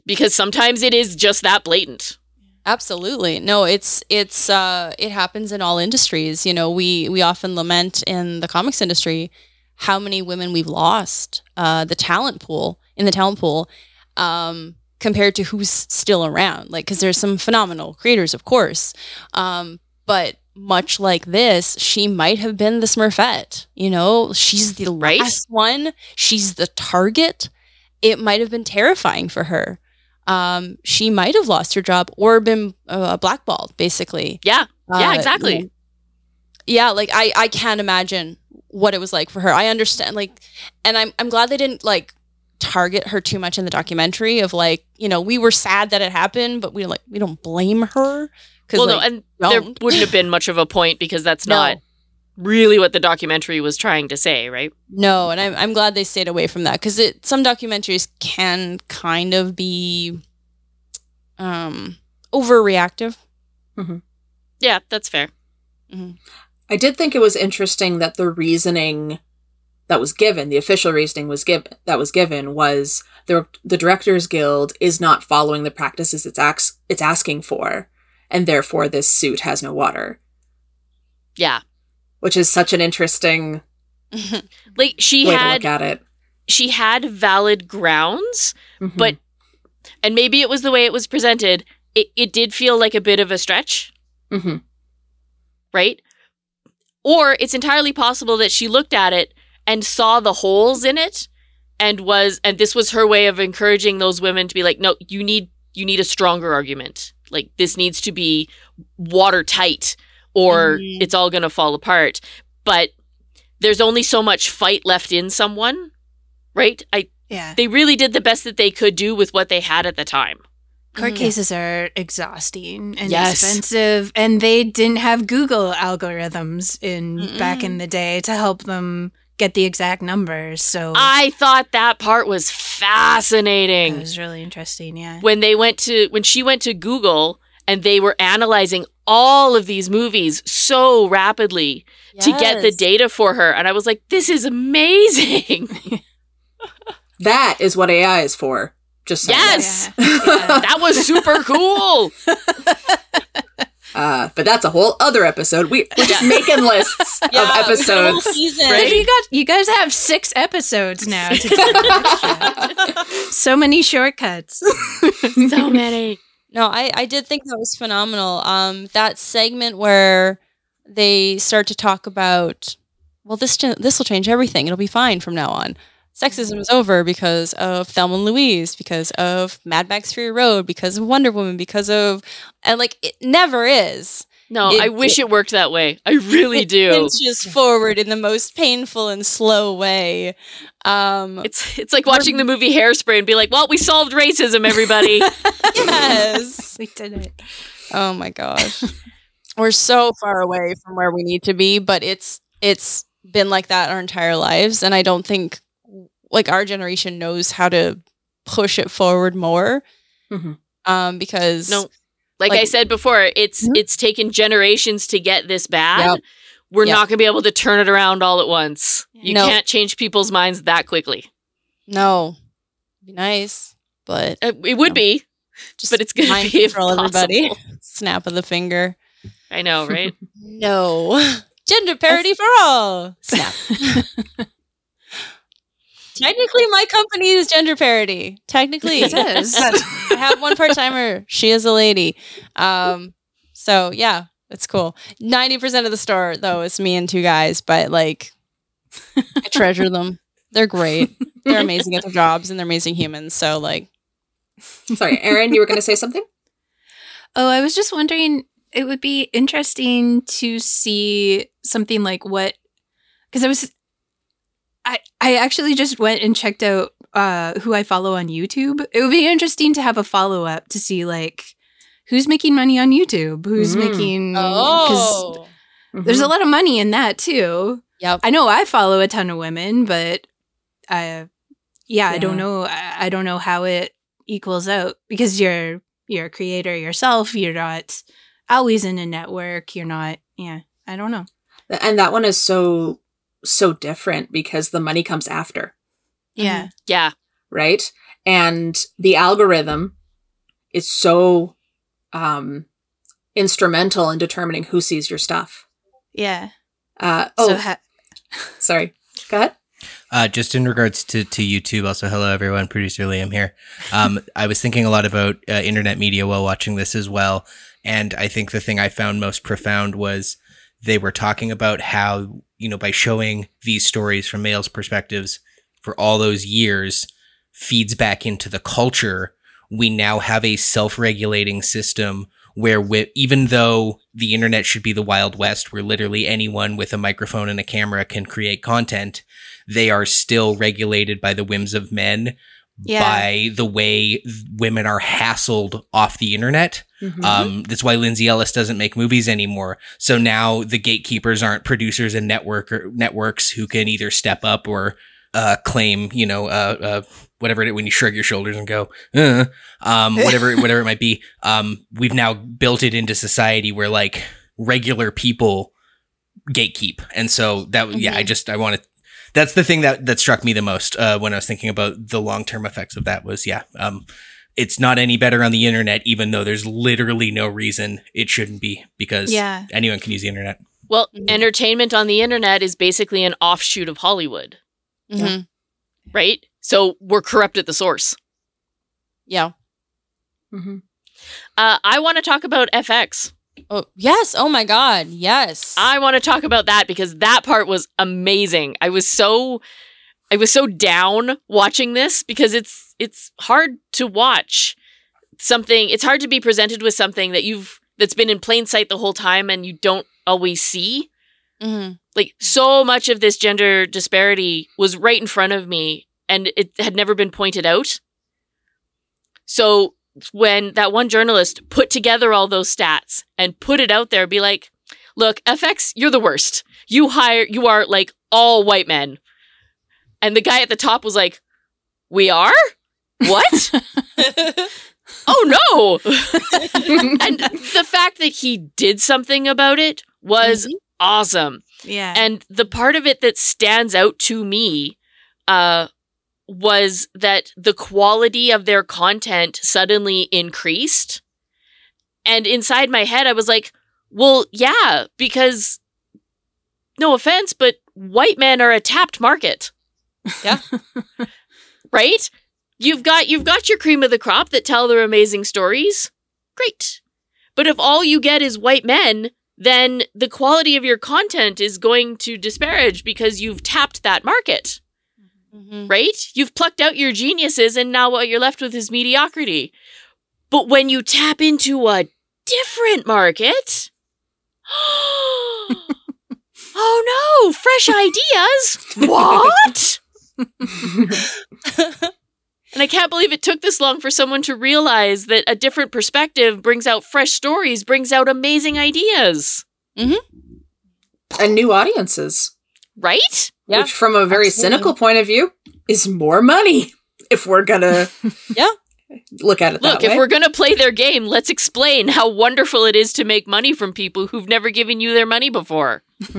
[SPEAKER 2] Because sometimes it is just that blatant.
[SPEAKER 5] Absolutely. No, it's it's uh it happens in all industries. You know, we we often lament in the comics industry how many women we've lost, uh the talent pool in the talent pool um compared to who's still around. Like cuz there's some phenomenal creators, of course. Um but much like this, she might have been the Smurfette. You know, she's the
[SPEAKER 2] Right?
[SPEAKER 5] last one. She's the target. It might have been terrifying for her um, she might have lost her job or been uh, blackballed, basically.
[SPEAKER 2] Yeah. Yeah,
[SPEAKER 5] Uh,
[SPEAKER 2] exactly.
[SPEAKER 5] you know. yeah, like I, I can't imagine what it was like for her. I understand, like, and I'm, I'm glad they didn't like target her too much in the documentary. Of like, you know, we were sad that it happened, but we like we don't blame her because
[SPEAKER 2] Well,
[SPEAKER 5] like,
[SPEAKER 2] no, and there
[SPEAKER 5] don't.
[SPEAKER 2] wouldn't have been much of a point because that's
[SPEAKER 5] No.
[SPEAKER 2] not really what the documentary was trying to say, right?
[SPEAKER 5] No, and I'm I'm glad they stayed away from that because it some documentaries can kind of be um overreactive.
[SPEAKER 2] Yeah, that's fair.
[SPEAKER 4] I did think it was interesting that the reasoning that was given, the official reasoning was given that was given was the the Directors Guild is not following the practices it's ax- it's asking for, and therefore this suit has no water,
[SPEAKER 2] Yeah.
[SPEAKER 4] Which is such an interesting *laughs*
[SPEAKER 2] Like she
[SPEAKER 4] way to
[SPEAKER 2] had
[SPEAKER 4] look at it.
[SPEAKER 2] she had valid grounds,
[SPEAKER 4] Mhm.
[SPEAKER 2] but and maybe it was the way it was presented. It it did feel like a bit of a stretch.
[SPEAKER 4] Mhm.
[SPEAKER 2] right? Or it's entirely possible that she looked at it and saw the holes in it and was and this was her way of encouraging those women to be like, "No, you need you need a stronger argument. Like this needs to be watertight or
[SPEAKER 5] Mhm.
[SPEAKER 2] it's all going to fall apart." But there's only so much fight left in someone, right? I
[SPEAKER 6] Yeah.
[SPEAKER 2] they really did the best that they could do with what they had at the time.
[SPEAKER 6] Court
[SPEAKER 5] Mhm.
[SPEAKER 6] cases are exhausting and
[SPEAKER 2] Yes.
[SPEAKER 6] expensive, and they didn't have Google algorithms in back in the day to help them get the exact numbers. So
[SPEAKER 2] I thought that part was fascinating.
[SPEAKER 6] It was really interesting. Yeah.
[SPEAKER 2] when they went to when she went to Google and they were analyzing all of these movies so rapidly to get the data for her and I was like this is amazing. *laughs*
[SPEAKER 4] That is what AI is for. Just saying.
[SPEAKER 2] Yes.
[SPEAKER 6] Yeah. *laughs* Yeah.
[SPEAKER 2] that was super cool. *laughs*
[SPEAKER 4] Uh, but that's a whole other episode. We, we're just
[SPEAKER 2] Yeah.
[SPEAKER 4] making lists
[SPEAKER 5] Yeah,
[SPEAKER 4] of
[SPEAKER 5] we got a whole
[SPEAKER 4] episodes.
[SPEAKER 2] Right?
[SPEAKER 6] You got you guys have six episodes now. To do so many shortcuts.
[SPEAKER 2] so many.
[SPEAKER 5] No, I, I did think that was phenomenal. Um, that segment where they start to talk about, well, this this will change everything. It'll be fine from now on. Sexism is over because of Thelma and Louise, because of Mad Max Fury Road, because of Wonder Woman, because of, and like it never is.
[SPEAKER 2] No,
[SPEAKER 5] It-
[SPEAKER 2] I wish it worked that way. I really
[SPEAKER 5] It
[SPEAKER 2] do.
[SPEAKER 5] inches forward in the most painful and slow way. Um,
[SPEAKER 2] It's it's like watching the movie Hairspray and be like, "Well, we solved racism, everybody." *laughs*
[SPEAKER 5] yes. *laughs*
[SPEAKER 6] we did it.
[SPEAKER 5] Oh my gosh. We're so far away from where we need to be, but it's it's been like that our entire lives and I don't think like our generation knows how to push it forward more.
[SPEAKER 4] Mhm.
[SPEAKER 5] Um, because
[SPEAKER 2] No. Like, I said before, it's
[SPEAKER 5] Mhm.
[SPEAKER 2] it's taken generations to get this bad.
[SPEAKER 5] Yep.
[SPEAKER 2] We're
[SPEAKER 5] Yep.
[SPEAKER 2] not going to be able to turn it around all at once. You
[SPEAKER 5] No.
[SPEAKER 2] can't change people's minds that quickly.
[SPEAKER 5] no, be nice, but
[SPEAKER 2] Uh, it would
[SPEAKER 5] No.
[SPEAKER 2] be,
[SPEAKER 5] just
[SPEAKER 2] but it's going
[SPEAKER 5] mind
[SPEAKER 2] to be *laughs*
[SPEAKER 5] control everybody. Snap of the finger.
[SPEAKER 2] I know, right? *laughs*
[SPEAKER 5] No. *laughs* Gender parity for all. Snap. Technically, my company is gender parity. Technically,
[SPEAKER 6] It is. *laughs*
[SPEAKER 5] I have one part timer. She is a lady. Um, so yeah, it's cool. Ninety percent of the store though is me and two guys, but like, I treasure them. They're great. They're amazing at their jobs and they're amazing humans. So like, *laughs*
[SPEAKER 4] Sorry, Erin, you were going to say something?
[SPEAKER 6] Oh, I was just wondering. It would be interesting to see something like what, because I was, I I actually just went and checked out uh who I follow on YouTube. It would be interesting to have a follow up to see like who's making money on YouTube, who's
[SPEAKER 4] Mm.
[SPEAKER 6] making. 'cause
[SPEAKER 5] oh,
[SPEAKER 6] there's a lot of money in that too.
[SPEAKER 5] yep.
[SPEAKER 6] I know I follow a ton of women, but I, yeah, I don't know. I, I don't know how it equals out because you're you're a creator yourself. You're not always in a network. You're not. Yeah, I don't know.
[SPEAKER 4] and that one is so so different because the money comes after,
[SPEAKER 6] Yeah,
[SPEAKER 2] yeah.
[SPEAKER 4] right? And the algorithm is so um instrumental in determining who sees your stuff.
[SPEAKER 6] yeah.
[SPEAKER 4] Uh oh,
[SPEAKER 6] So ha- *laughs*
[SPEAKER 4] sorry. Go ahead.
[SPEAKER 7] Uh, just in regards to, to YouTube, also hello everyone, producer Liam here. Um, *laughs* I was thinking a lot about uh, internet media while watching this as well, and I think the thing I found most profound was they were talking about how you know by showing these stories from males' perspectives for all those years feeds back into the culture. We now have a self-regulating system where wi- even though the internet should be the wild west where literally anyone with a microphone and a camera can create content they are still regulated by the whims of men
[SPEAKER 6] Yeah.
[SPEAKER 7] by the way women are hassled off the internet.
[SPEAKER 4] Mhm.
[SPEAKER 7] Um, that's why Lindsay Ellis doesn't make movies anymore. So now the gatekeepers aren't producers and network or networks who can either step up or uh, claim, you know, uh, uh, whatever it when you shrug your shoulders and go, uh, um, *laughs* whatever whatever it might be. Um, we've now built it into society where like regular people gatekeep, and so that yeah, I
[SPEAKER 5] Mhm.
[SPEAKER 7] just I want to. That's the thing that that struck me the most uh, when I was thinking about the long term effects of that was yeah. Um, it's not any better on the internet, even though there's literally no reason it shouldn't be because
[SPEAKER 6] yeah.
[SPEAKER 7] anyone can use the internet.
[SPEAKER 2] Well, entertainment on the internet is basically an offshoot of Hollywood,
[SPEAKER 5] Mhm.
[SPEAKER 2] right? So we're corrupt at the source.
[SPEAKER 5] Yeah.
[SPEAKER 4] Mhm.
[SPEAKER 2] Uh, I want to talk about FX.
[SPEAKER 5] Oh yes. Oh my God. Yes.
[SPEAKER 2] I want to talk about that because that part was amazing. I was so I was so down watching this because it's it's hard to watch something it's hard to be presented with something that you've that's been in plain sight the whole time and you don't always see.
[SPEAKER 5] Mhm.
[SPEAKER 2] Like so much of this gender disparity was right in front of me and it had never been pointed out. So when that one journalist put together all those stats and put it out there, be like, look, FX, you're the worst. You hire, you are like all white men. And the guy at the top was like, we are? What? *laughs* oh no. *laughs* and the fact that he did something about it was awesome.
[SPEAKER 6] Yeah.
[SPEAKER 2] And the part of it that stands out to me uh, was that the quality of their content suddenly increased. And inside my head, I was like, well, yeah, because no offense, but white men are a tapped market.
[SPEAKER 5] Yeah. *laughs*
[SPEAKER 2] right? You've got you've got your cream of the crop that tell their amazing stories. Great. But if all you get is white men, then the quality of your content is going to disparage because you've tapped that market,
[SPEAKER 5] Mhm.
[SPEAKER 2] right? You've plucked out your geniuses and now what you're left with is mediocrity. But when you tap into a different market, *gasps* oh no, fresh *laughs* ideas. What? And I can't believe it took this long for someone to realize that a different perspective brings out fresh stories, brings out amazing ideas.
[SPEAKER 4] and new audiences,
[SPEAKER 2] Right?
[SPEAKER 5] Yeah,
[SPEAKER 4] which from a very
[SPEAKER 5] absolutely.
[SPEAKER 4] cynical point of view, is more money *laughs* if we're gonna *laughs*
[SPEAKER 5] Yeah.
[SPEAKER 4] look at it
[SPEAKER 2] Look,
[SPEAKER 4] that
[SPEAKER 2] if we're going to play their game, let's explain how wonderful it is to make money from people who've never given you their money before. *laughs*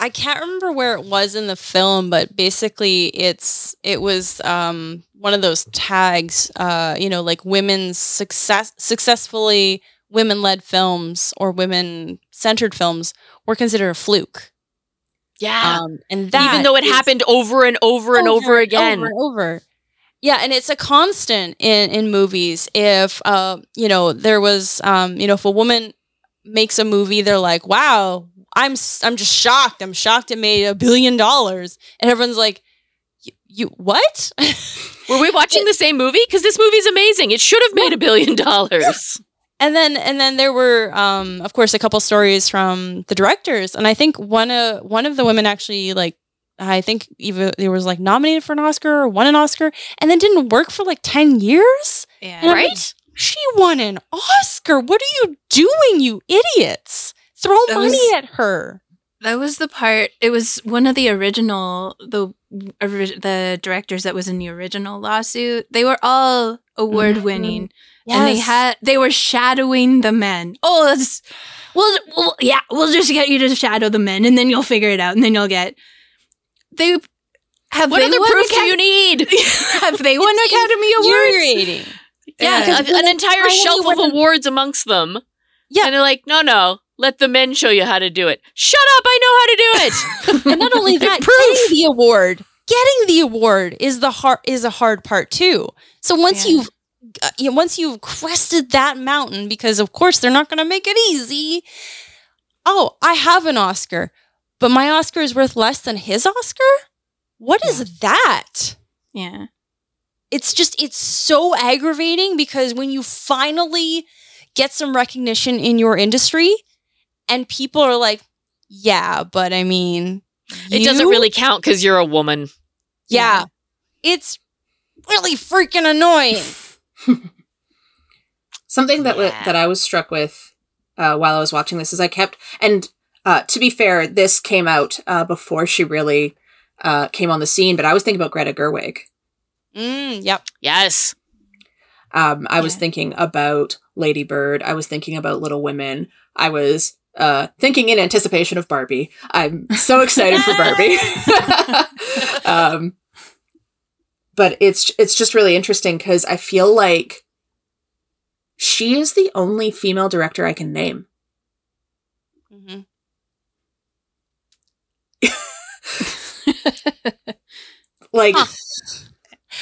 [SPEAKER 5] I can't remember where it was in the film, but basically it's it was um, one of those tags, uh, you know, like women's success successfully women led films or women centered films were considered a fluke.
[SPEAKER 2] Yeah.
[SPEAKER 5] Um, and that
[SPEAKER 2] Even though it happened over and over and over again.
[SPEAKER 5] over and over. Yeah, and it's a constant in in movies. If uh, you know, there was um, you know, if a woman makes a movie, they're like, "Wow, I'm I'm just shocked. I'm shocked it made a billion dollars," and everyone's like, "You, you what?" *laughs*
[SPEAKER 2] Were we watching the same movie? Because this movie's amazing. It should have made a billion dollars.
[SPEAKER 5] And then and then there were um of course a couple stories from the directors and i think one of one of the women actually like i think even there was like nominated for an oscar or won an oscar and then didn't work for like 10 years
[SPEAKER 6] Yeah.
[SPEAKER 5] I'm like,
[SPEAKER 2] Right?
[SPEAKER 5] she won an oscar what are you doing you idiots throw
[SPEAKER 6] That
[SPEAKER 5] money
[SPEAKER 6] was-
[SPEAKER 5] at her
[SPEAKER 6] That was the part. It was one of the original the the directors that was in the original lawsuit. They were all award winning, and they had they were shadowing the men. Oh, let's well, well, yeah, we'll just get you to shadow the men, and then you'll figure it out, and then you'll get they have
[SPEAKER 2] What
[SPEAKER 6] they
[SPEAKER 2] other proof do you need? *laughs*
[SPEAKER 6] have they won Academy Awards?
[SPEAKER 2] Yeah,
[SPEAKER 6] Yeah.
[SPEAKER 2] an entire shelf of awards amongst them.
[SPEAKER 5] Yeah.
[SPEAKER 2] And they're like, no, no, let the men show you how to do it. Shut up, I know how to do it. *laughs*
[SPEAKER 5] and not only *laughs* that,
[SPEAKER 2] Proof.
[SPEAKER 5] getting the award, getting the award is the hard is a hard part too. So once
[SPEAKER 6] Yeah.
[SPEAKER 5] you've uh, you know, once you've crested that mountain, because of course they're not going to make it easy. Oh, I have an Oscar, but my Oscar is worth less than his Oscar. What is that?
[SPEAKER 6] Yeah.
[SPEAKER 5] It's just it's so aggravating because when you finally get some recognition in your industry, and people are like, "Yeah, but I mean."
[SPEAKER 2] it doesn't really count because you're a woman.
[SPEAKER 5] Yeah. It's really freaking annoying. *laughs*
[SPEAKER 4] Something that
[SPEAKER 2] Yeah.
[SPEAKER 4] that I was struck with uh, while I was watching this is I kept and uh, to be fair, this came out uh, before she really uh, came on the scene, but I was thinking about Greta Gerwig.
[SPEAKER 5] Mm, yep.
[SPEAKER 2] Yes.
[SPEAKER 4] Um, I was
[SPEAKER 6] Yeah.
[SPEAKER 4] thinking about Lady Bird. I was thinking about Little Women. I was uh, thinking in anticipation of Barbie. I'm so excited for Barbie. *laughs* *laughs* um, but it's it's just really interesting because I feel like she is the only female director I can name.
[SPEAKER 5] hmm *laughs*
[SPEAKER 4] Like,
[SPEAKER 5] Huh.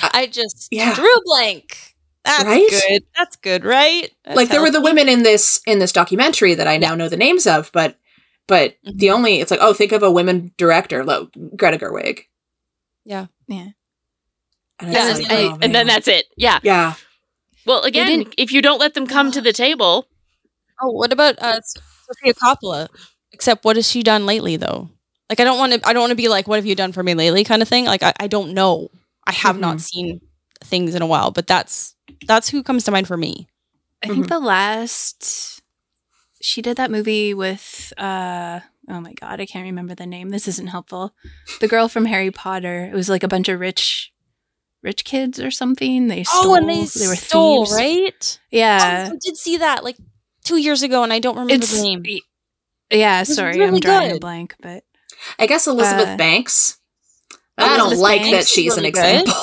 [SPEAKER 5] I just
[SPEAKER 4] Yeah.
[SPEAKER 5] drew a blank. That's
[SPEAKER 4] Right?
[SPEAKER 5] good. That's good, right? That's
[SPEAKER 4] like there were the women in this in this documentary that I now know the names of, but but
[SPEAKER 5] Mhm.
[SPEAKER 4] the only it's like oh think of a women director, like Greta Gerwig.
[SPEAKER 5] Yeah.
[SPEAKER 6] Yeah.
[SPEAKER 4] And,
[SPEAKER 2] Yeah,
[SPEAKER 4] it's
[SPEAKER 2] and,
[SPEAKER 4] like, oh,
[SPEAKER 2] and then that's it. Yeah.
[SPEAKER 4] yeah.
[SPEAKER 2] Well, again, if you don't let them come to the *gasps* table,
[SPEAKER 5] Oh, what about uh, Sofia Coppola? Except, what has she done lately, though? Like, I don't want to. I don't want to be like, "What have you done for me lately?" kind of thing. Like, I, I don't know. I have not seen things in a while, but that's that's who comes to mind for me.
[SPEAKER 6] I think
[SPEAKER 4] Mhm.
[SPEAKER 6] the last she did that movie with uh oh my god, I can't remember the name. This isn't helpful. The girl from Harry Potter. It was like a bunch of rich rich kids or something. They stole
[SPEAKER 5] oh, and they,
[SPEAKER 6] were
[SPEAKER 5] stole,
[SPEAKER 6] thieves.
[SPEAKER 5] right?
[SPEAKER 6] Yeah.
[SPEAKER 5] I did see that like two years ago, and I don't remember
[SPEAKER 6] It's
[SPEAKER 5] the name.
[SPEAKER 6] yeah, sorry,
[SPEAKER 5] really
[SPEAKER 6] I'm drawing a blank, but
[SPEAKER 4] I guess Elizabeth
[SPEAKER 6] Uh,
[SPEAKER 4] Banks. I don't
[SPEAKER 5] Elizabeth
[SPEAKER 4] like
[SPEAKER 5] Banks
[SPEAKER 4] that
[SPEAKER 5] is
[SPEAKER 4] she's
[SPEAKER 5] really
[SPEAKER 4] an
[SPEAKER 5] good.
[SPEAKER 4] example.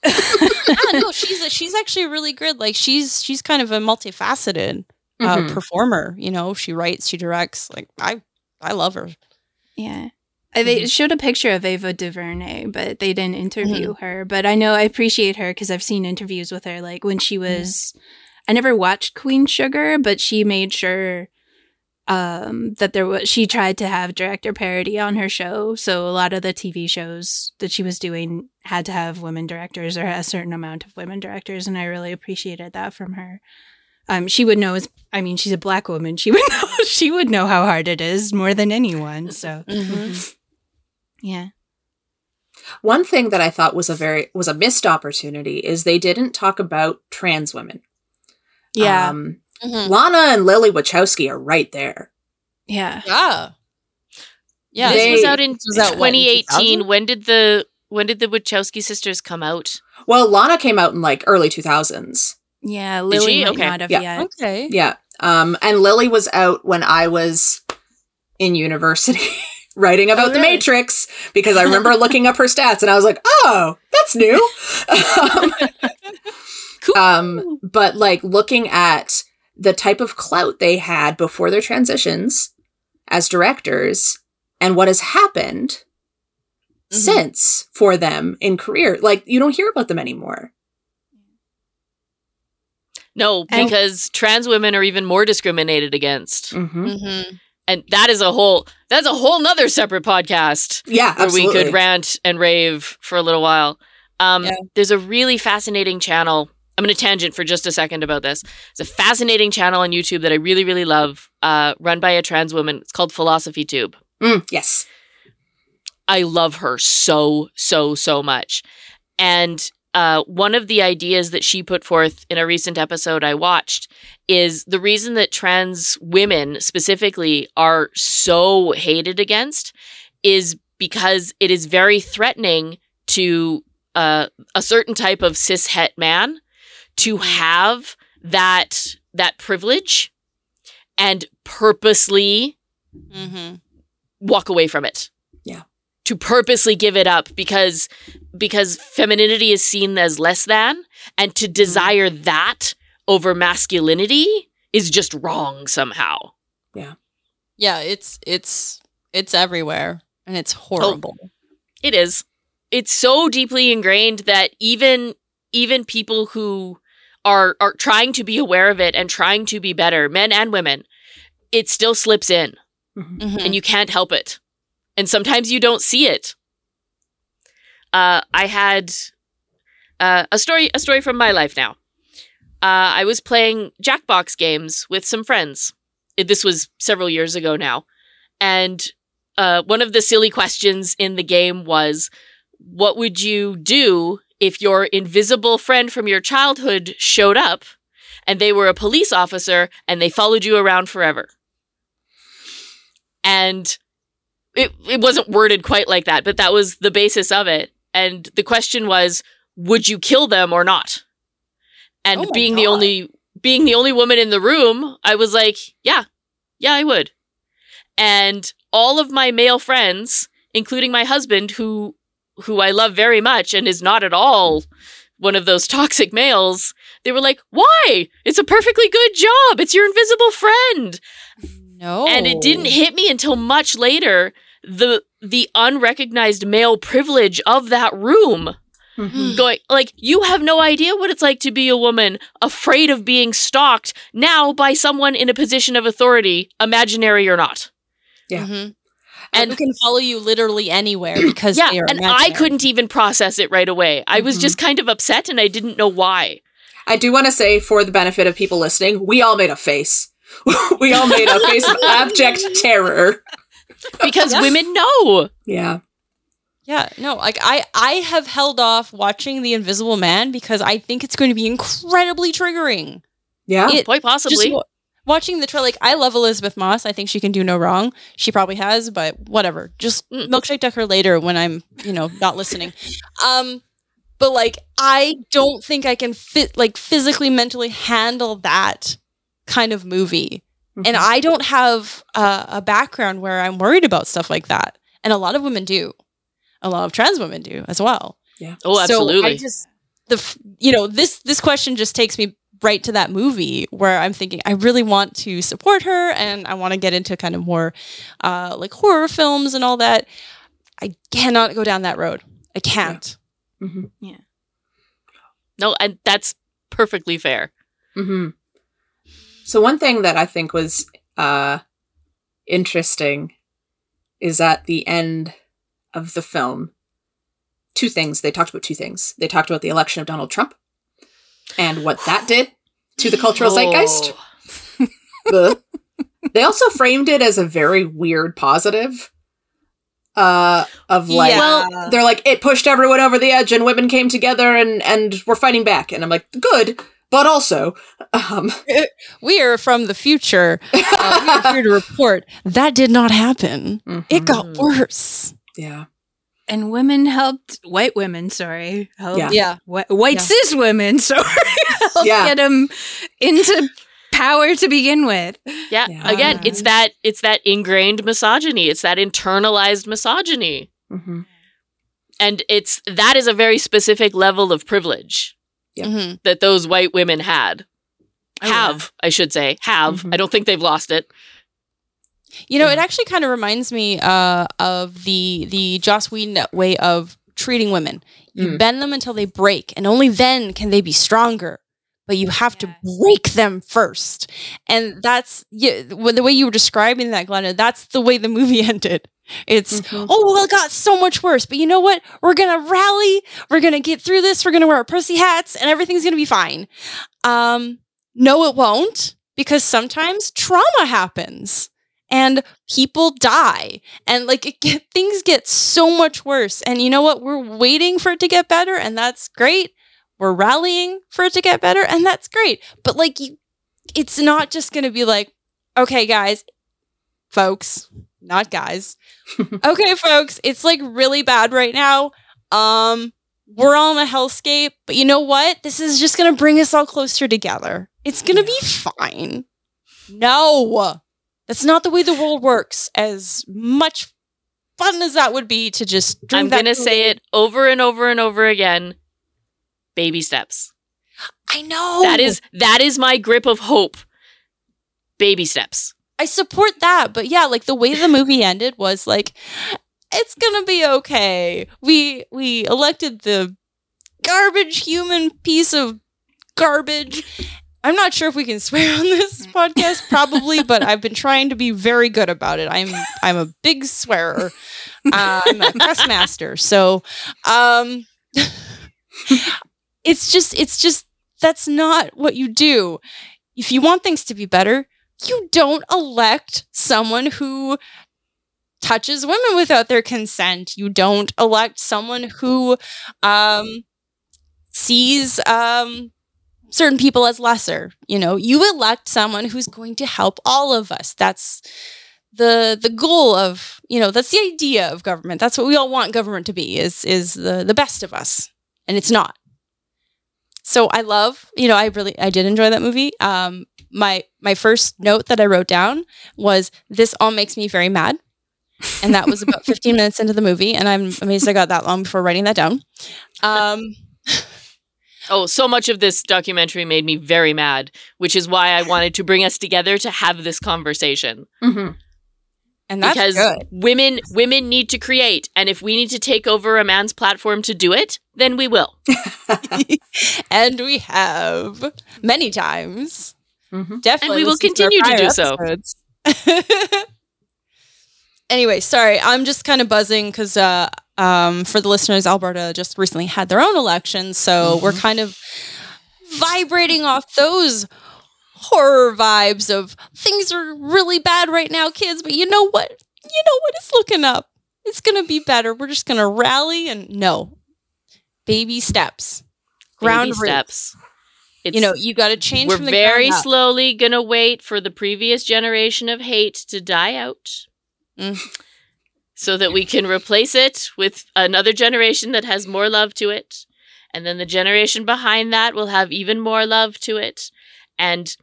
[SPEAKER 4] *laughs*
[SPEAKER 5] ah, no, she's a, she's actually really good. Like she's she's kind of a multifaceted uh,
[SPEAKER 4] Mhm.
[SPEAKER 5] performer. You know, she writes, she directs. Like I I love her.
[SPEAKER 6] Yeah. Uh, They
[SPEAKER 5] Mhm.
[SPEAKER 6] showed a picture of Ava DuVernay, but they didn't interview her. But I know I appreciate her because I've seen interviews with her. Like when she was, I never watched Queen Sugar, but she made sure um, that there was. She tried to have director parity on her show, so a lot of the TV shows that she was doing had to have women directors or a certain amount of women directors, and I really appreciated that from her. Um, she would know. I mean, she's a black woman. She would *laughs* know. She would know how hard it is more than anyone. So.
[SPEAKER 5] Mhm.
[SPEAKER 6] Yeah.
[SPEAKER 4] One thing that I thought was a very was a missed opportunity is they didn't talk about trans women.
[SPEAKER 6] Yeah.
[SPEAKER 4] Um,
[SPEAKER 5] Mhm.
[SPEAKER 4] Lana and Lily Wachowski are right there.
[SPEAKER 6] yeah.
[SPEAKER 5] Yeah. Yeah.
[SPEAKER 2] this was out in
[SPEAKER 5] was out, what, in
[SPEAKER 2] 2018.
[SPEAKER 5] 2000?
[SPEAKER 2] When did the when did the Wachowski sisters come out?
[SPEAKER 4] Well, Lana came out in like early 2000s.
[SPEAKER 6] Yeah, Lily
[SPEAKER 2] she?
[SPEAKER 6] might
[SPEAKER 2] Okay.
[SPEAKER 6] not have
[SPEAKER 4] Yeah.
[SPEAKER 6] yet.
[SPEAKER 5] Okay.
[SPEAKER 4] Yeah. Um, and Lily was out when I was in university *laughs* writing about
[SPEAKER 5] Oh,
[SPEAKER 4] the? Matrix because I remember looking up her stats and I was like, oh, that's new. *laughs* um,
[SPEAKER 2] Cool.
[SPEAKER 4] um, but like looking at the type of clout they had before their transitions as directors and what has happened
[SPEAKER 5] Mhm.
[SPEAKER 4] since for them in career, like you don't hear about them anymore.
[SPEAKER 2] no,
[SPEAKER 6] And-
[SPEAKER 2] because trans women are even more discriminated against,
[SPEAKER 4] Mm-hmm.
[SPEAKER 5] Mm-hmm.
[SPEAKER 2] And that is a whole that's a whole nother separate podcast.
[SPEAKER 4] Yeah,
[SPEAKER 2] where we could rant and rave for a little while. Um,
[SPEAKER 5] Yeah.
[SPEAKER 2] There's a really fascinating channel. I'm going to tangent for just a second about this. It's a fascinating channel on YouTube that I really, really love, uh, run by a trans woman. It's called Philosophy Tube.
[SPEAKER 4] Mm, yes.
[SPEAKER 2] I love her so, so, so much. And uh, one of the ideas that she put forth in a recent episode I watched is the reason that trans women specifically are so hated against is because it is very threatening to uh, a certain type of cis het man to have that that privilege and purposely
[SPEAKER 5] Mm-hmm.
[SPEAKER 2] walk away from it.
[SPEAKER 4] Yeah.
[SPEAKER 2] To purposely give it up because because femininity is seen as less than and to desire that over masculinity is just wrong somehow.
[SPEAKER 5] Yeah, Yeah, it's it's it's everywhere and it's horrible.
[SPEAKER 2] It is. It's so deeply ingrained that even even people who are are trying to be aware of it and trying to be better, men and women, it still slips in.
[SPEAKER 5] Mhm.
[SPEAKER 2] and you can't help it. And sometimes you don't see it. Uh, I had uh, a story a story from my life now. Uh, I was playing Jackbox games with some friends. This was several years ago now, and uh, one of the silly questions in the game was, "What would you do if your invisible friend from your childhood showed up, and they were a police officer and they followed you around forever?" and it it wasn't worded quite like that, but that was the basis of it. And the question was, would you kill them or not? And
[SPEAKER 5] Oh
[SPEAKER 2] being the only being the only woman in the room, I was like, yeah, yeah, I would. And all of my male friends, including my husband, who who I love very much and is not at all one of those *laughs* toxic males, they were like, "Why? It's a perfectly good job. It's your invisible friend."
[SPEAKER 5] No.
[SPEAKER 2] and it didn't hit me until much later the the unrecognized male privilege of that room
[SPEAKER 4] Mhm.
[SPEAKER 2] going like you have no idea what it's like to be a woman afraid of being stalked now by someone in a position of authority imaginary or not
[SPEAKER 4] Yeah.
[SPEAKER 5] Mhm.
[SPEAKER 2] And-
[SPEAKER 5] And can follow you literally anywhere *clears throat* because
[SPEAKER 2] yeah
[SPEAKER 5] they are
[SPEAKER 2] and i couldn't even process it right away i was
[SPEAKER 4] Mhm.
[SPEAKER 2] just kind of upset and i didn't know why
[SPEAKER 4] I do want to say, for the benefit of people listening, we all made a face. *laughs* we all made a face of *laughs* abject terror.
[SPEAKER 2] because
[SPEAKER 5] Yeah.
[SPEAKER 2] women know
[SPEAKER 4] Yeah.
[SPEAKER 5] Yeah, no, like I I have held off watching The Invisible Man because I think it's going to be incredibly triggering.
[SPEAKER 4] Yeah.
[SPEAKER 5] It-
[SPEAKER 2] quite possibly
[SPEAKER 5] Just watching the trailer, like I love Elisabeth Moss. I think she can do no wrong. She probably has, but whatever. Just
[SPEAKER 2] Mm.
[SPEAKER 5] milkshake duck her later when I'm, you know, not listening. *laughs* Um, but like I don't think I can fit like physically, mentally handle that kind of movie. And
[SPEAKER 4] Mhm.
[SPEAKER 5] I don't have uh, a background where I'm worried about stuff like that. And a lot of women do. A lot of trans women do as well.
[SPEAKER 2] Yeah.
[SPEAKER 5] Oh
[SPEAKER 2] absolutely.
[SPEAKER 5] So I just the you know this this question just takes me right to that movie where I'm thinking I really want to support her and I want to get into kind of more uh, like horror films and all that. I cannot go down that road. I can't.
[SPEAKER 4] Mhm.
[SPEAKER 2] no and that's perfectly fair
[SPEAKER 4] hmm So one thing that I think was uh, interesting is at the end of the film, two things. They talked about two things. They talked about the election of Donald Trump and what that did to the cultural zeitgeist. *laughs*
[SPEAKER 2] Oh.
[SPEAKER 4] They also framed it as a very weird positive. Uh, of like,
[SPEAKER 5] Yeah.
[SPEAKER 4] they're like, it pushed everyone over the edge and women came together and and were fighting back. And I'm like, good, but also, um, *laughs*
[SPEAKER 5] We are from the future. Uh, we are here to report that did not happen. It got *laughs* worse.
[SPEAKER 4] Yeah,
[SPEAKER 6] And women helped white women, sorry, helped
[SPEAKER 4] Yeah.
[SPEAKER 5] Yeah.
[SPEAKER 6] wh- white
[SPEAKER 5] Yeah.
[SPEAKER 6] cis women, *laughs* sorry, helped
[SPEAKER 4] Yeah.
[SPEAKER 6] get them into power to begin with.
[SPEAKER 2] Yeah.
[SPEAKER 4] Yeah.
[SPEAKER 2] Again, it's that it's that ingrained misogyny. It's that internalized misogyny.
[SPEAKER 4] Mhm.
[SPEAKER 2] And it's that is a very specific level of privilege
[SPEAKER 4] Yeah.
[SPEAKER 5] Mhm.
[SPEAKER 2] that those white women had.
[SPEAKER 6] Oh, yeah.
[SPEAKER 2] have, I should say. Have.
[SPEAKER 4] Mhm.
[SPEAKER 2] I don't think they've lost it.
[SPEAKER 5] You know, it actually kind of reminds me uh, of the the Joss Whedon way of treating women. You
[SPEAKER 4] Mm.
[SPEAKER 5] bend them until they break, and only then can they be stronger. But you have to break them first, and that's yeah. The way you were describing that, Glenna, that's the way the movie *laughs* ended. It's
[SPEAKER 4] Mhm.
[SPEAKER 5] oh well, it got so much worse. But you know what? We're gonna rally. We're gonna get through this. We're gonna wear our pussy hats, and everything's gonna be fine. Um, no, it won't, because sometimes trauma happens and people die. And like it get, *laughs* things get so much worse. And you know what? We're waiting for it to get better and that's great. We're rallying for it to get better and that's great. But like you it's not just going to be like okay guys folks not guys. *laughs* Okay folks it's like really bad right now. Um we're all in a hellscape but you know what? This is just going to bring us all closer together. It's going to be fine. No that's not the way the world works. As much fun as that would be to just
[SPEAKER 2] I'm going to say it over and over and over again. Baby steps.
[SPEAKER 5] I know.
[SPEAKER 2] That is that is my grip of hope. Baby steps.
[SPEAKER 5] I support that, but yeah, like the way the movie ended was like it's going to be okay. We we elected the garbage human piece of garbage. I'm not sure if we can swear on this *laughs* podcast, probably, but I've been trying to be very good about it. I'm I'm a big swearer. Uh, I'm a cuss master, so um, *laughs* it's just it's just that's not what you do. If you want things to be better, you don't elect someone who touches women without their consent. You don't elect someone who um, sees um, certain people as lesser. You know, you elect someone who's going to help all of us. That's the the goal of you know that's the idea of government. That's what we all want government to be is is the the best of us, and it's not. So I love, you know, I really I did enjoy that movie. Um, my my first note that I wrote down was this all makes me very mad. And that was about *laughs* 15 minutes into the movie and I'm amazed I got that long before writing that down. Um
[SPEAKER 2] Oh, so much of this documentary made me very mad, which is why I wanted to bring us together to have this conversation.
[SPEAKER 4] Mhm.
[SPEAKER 5] and that's
[SPEAKER 2] because
[SPEAKER 5] good.
[SPEAKER 2] women women need to create, and if we need to take over a man's platform to do it, then we will. *laughs* *laughs*
[SPEAKER 5] and we have many times.
[SPEAKER 4] Mhm.
[SPEAKER 5] Definitely.
[SPEAKER 2] And we will continue to
[SPEAKER 5] prior
[SPEAKER 2] do so. *laughs*
[SPEAKER 5] anyway, sorry, I'm just kind of buzzing because uh, um, for the listeners, Alberta just recently had their own election, so we're kind of vibrating off those horror vibes of things are really bad right now, kids. But you know what? You know what? It's looking up. It's gonna be better. We're just gonna rally and no baby steps, ground
[SPEAKER 2] Baby steps. It's,
[SPEAKER 5] You know, you got to change.
[SPEAKER 2] we're
[SPEAKER 5] from the
[SPEAKER 2] very slowly gonna wait for the previous generation of hate to die out.
[SPEAKER 5] Mm.
[SPEAKER 2] So that we can replace it with another generation that has more love to it. And then the generation behind that will have even more love to it. And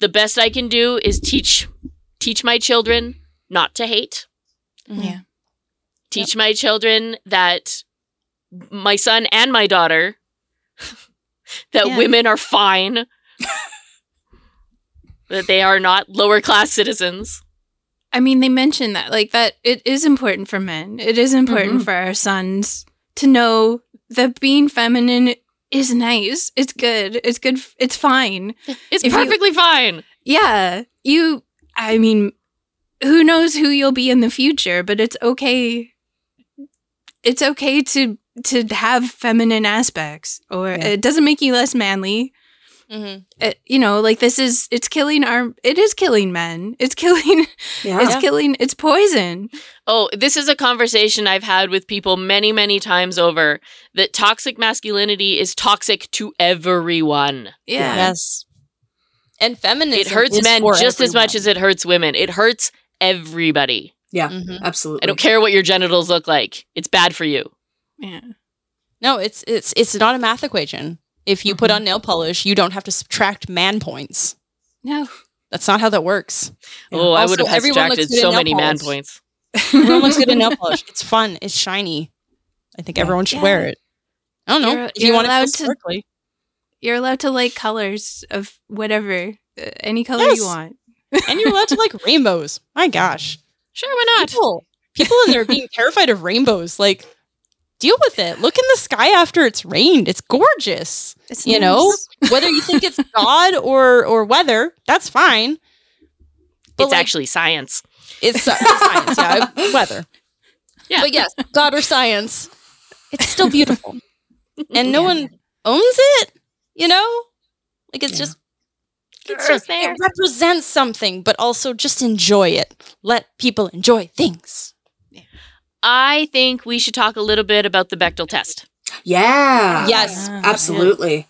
[SPEAKER 2] the best I can do is teach teach my children not to hate.
[SPEAKER 5] Mhm.
[SPEAKER 6] Yeah.
[SPEAKER 2] Teach my children that my son and my daughter *laughs* that
[SPEAKER 6] Yeah.
[SPEAKER 2] women are fine. *laughs* that they are not lower class citizens.
[SPEAKER 6] I mean, they mentioned that, like, that it is important for men. It is important
[SPEAKER 4] Mhm.
[SPEAKER 6] for our sons to know that being feminine is nice. It's good. It's good. It's fine. *laughs*
[SPEAKER 2] It's
[SPEAKER 6] If you-
[SPEAKER 2] perfectly fine.
[SPEAKER 6] Yeah. You, I mean, who knows who you'll be in the future, but it's okay. It's okay to to have feminine aspects or
[SPEAKER 4] Yeah.
[SPEAKER 6] it doesn't make you less manly
[SPEAKER 5] Mm-hmm.
[SPEAKER 6] It, you know, like this is it's killing our it is killing men. It's killing
[SPEAKER 4] Yeah.
[SPEAKER 6] it's killing it's poison.
[SPEAKER 2] Oh, this is a conversation I've had with people many, many times over that toxic masculinity is toxic to everyone.
[SPEAKER 6] Yeah.
[SPEAKER 5] Yes. And feminism.
[SPEAKER 2] It hurts
[SPEAKER 5] is
[SPEAKER 2] men
[SPEAKER 5] for
[SPEAKER 2] just as much as it hurts women. It hurts everybody.
[SPEAKER 4] yeah,
[SPEAKER 5] Mhm.
[SPEAKER 4] absolutely.
[SPEAKER 2] I don't care what your genitals look like. It's bad for you.
[SPEAKER 6] Yeah.
[SPEAKER 5] No, it's it's it's not a math equation. If you put
[SPEAKER 4] Mhm.
[SPEAKER 5] on nail polish, you don't have to subtract man points.
[SPEAKER 6] No.
[SPEAKER 5] That's not how that works.
[SPEAKER 2] Oh, I would have subtracted so
[SPEAKER 5] nail
[SPEAKER 2] many man points.
[SPEAKER 5] Everyone looks good in nail *laughs* polish. It's fun. It's shiny. I think
[SPEAKER 4] Yeah.
[SPEAKER 5] everyone should
[SPEAKER 6] Yeah.
[SPEAKER 5] wear it. I don't know.
[SPEAKER 6] You're-
[SPEAKER 5] if you
[SPEAKER 6] you're
[SPEAKER 5] want
[SPEAKER 6] allowed
[SPEAKER 5] to
[SPEAKER 6] to-
[SPEAKER 5] sparkly.
[SPEAKER 6] You're allowed to like colors of whatever, uh, any color
[SPEAKER 5] Yes.
[SPEAKER 6] you want.
[SPEAKER 5] and you're allowed to like rainbows. My gosh.
[SPEAKER 2] Sure, why not?
[SPEAKER 5] People, people in there being *laughs* terrified of rainbows. Like, deal with it. Look in the sky after it's rained. It's gorgeous.
[SPEAKER 6] It's
[SPEAKER 5] You know, *laughs* whether you think it's God or or weather, that's fine. But,
[SPEAKER 2] it's
[SPEAKER 5] like,
[SPEAKER 2] actually science.
[SPEAKER 5] it's, uh, it's science, yeah, *laughs* weather.
[SPEAKER 2] Yeah.
[SPEAKER 5] But yes, God or science, it's still beautiful, *laughs* and no
[SPEAKER 6] Yeah.
[SPEAKER 5] one owns it. You know, like it's
[SPEAKER 4] Yeah.
[SPEAKER 5] just
[SPEAKER 2] It's just there.
[SPEAKER 5] it represents something, but also just enjoy it. Let people enjoy things.
[SPEAKER 2] I think we should talk a little bit about the Bechdel test.
[SPEAKER 4] yeah.
[SPEAKER 5] Yes.
[SPEAKER 6] Ah,
[SPEAKER 4] Absolutely.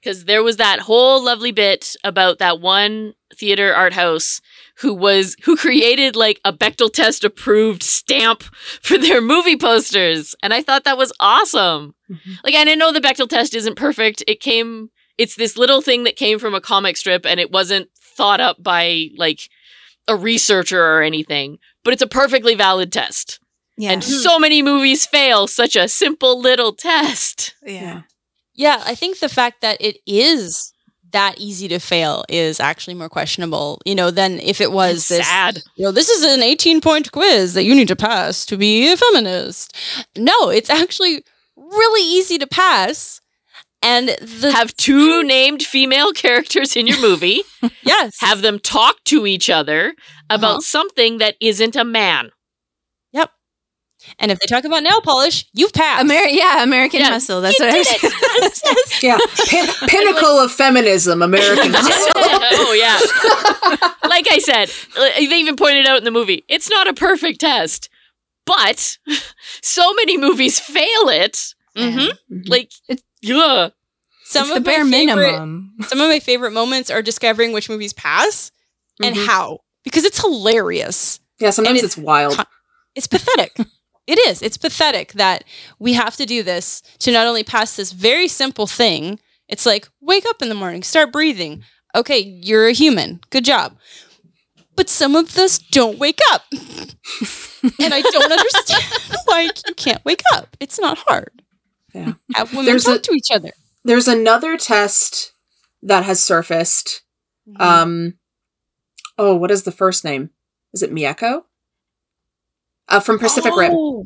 [SPEAKER 2] because there was that whole lovely bit about that one theater art house who was who created like a Bechdel test approved stamp for their movie posters, and I thought that was awesome.
[SPEAKER 4] Mhm.
[SPEAKER 2] Like I didn't know the Bechdel test isn't perfect. It came, it's this little thing that came from a comic strip, and it wasn't thought up by like a researcher or anything, but it's a perfectly valid test.
[SPEAKER 6] Yeah.
[SPEAKER 2] And mm-hmm. so many movies fail such a simple little test.
[SPEAKER 6] yeah.
[SPEAKER 5] Yeah, I think the fact that it is that easy to fail is actually more questionable, you know, than if it was
[SPEAKER 2] It's
[SPEAKER 5] this
[SPEAKER 2] sad.
[SPEAKER 5] you know, this is an 18 point quiz that you need to pass to be a feminist. No, it's actually really easy to pass. And the
[SPEAKER 2] Have two named female characters in your movie. *laughs*
[SPEAKER 5] yes,
[SPEAKER 2] have them talk to each other about
[SPEAKER 5] Uh-huh.
[SPEAKER 2] something that isn't a man. Yep.
[SPEAKER 5] And if they talk about nail polish, you've passed.
[SPEAKER 6] Amer- yeah, American
[SPEAKER 2] Yeah.
[SPEAKER 6] Hustle. That's
[SPEAKER 5] You
[SPEAKER 6] what I
[SPEAKER 5] did
[SPEAKER 6] was
[SPEAKER 5] it. *laughs* *laughs*
[SPEAKER 4] Yeah. Pin- pinnacle of feminism, American Hustle.
[SPEAKER 2] oh yeah. like I said, they even pointed out in the movie, it's not a perfect test. But so many movies fail it.
[SPEAKER 5] Mhm.
[SPEAKER 2] Like
[SPEAKER 6] It's-
[SPEAKER 2] yeah.
[SPEAKER 5] Some
[SPEAKER 6] it's
[SPEAKER 5] of
[SPEAKER 6] the bare
[SPEAKER 5] my favorite,
[SPEAKER 6] minimum.
[SPEAKER 5] Some of my favorite moments are discovering which movies pass and
[SPEAKER 4] Mhm.
[SPEAKER 5] how because it's hilarious.
[SPEAKER 4] Yeah, sometimes
[SPEAKER 5] And
[SPEAKER 4] it's wild.
[SPEAKER 5] It's pathetic. *laughs* it is. It's pathetic that we have to do this to not only pass this very simple thing. It's like wake up in the morning, start breathing. Okay, you're a human. Good job. But some of us don't wake up. *laughs* and I don't understand *laughs* why you can't wake up. It's not hard.
[SPEAKER 4] Yeah.
[SPEAKER 5] Have women
[SPEAKER 4] There's
[SPEAKER 5] talk
[SPEAKER 4] a-
[SPEAKER 5] to each other.
[SPEAKER 4] There's another test that has surfaced.
[SPEAKER 5] Mm-hmm.
[SPEAKER 4] Um, oh, what is the first name? Is it Miyako? Uh, from Pacific Rim.
[SPEAKER 5] Oh,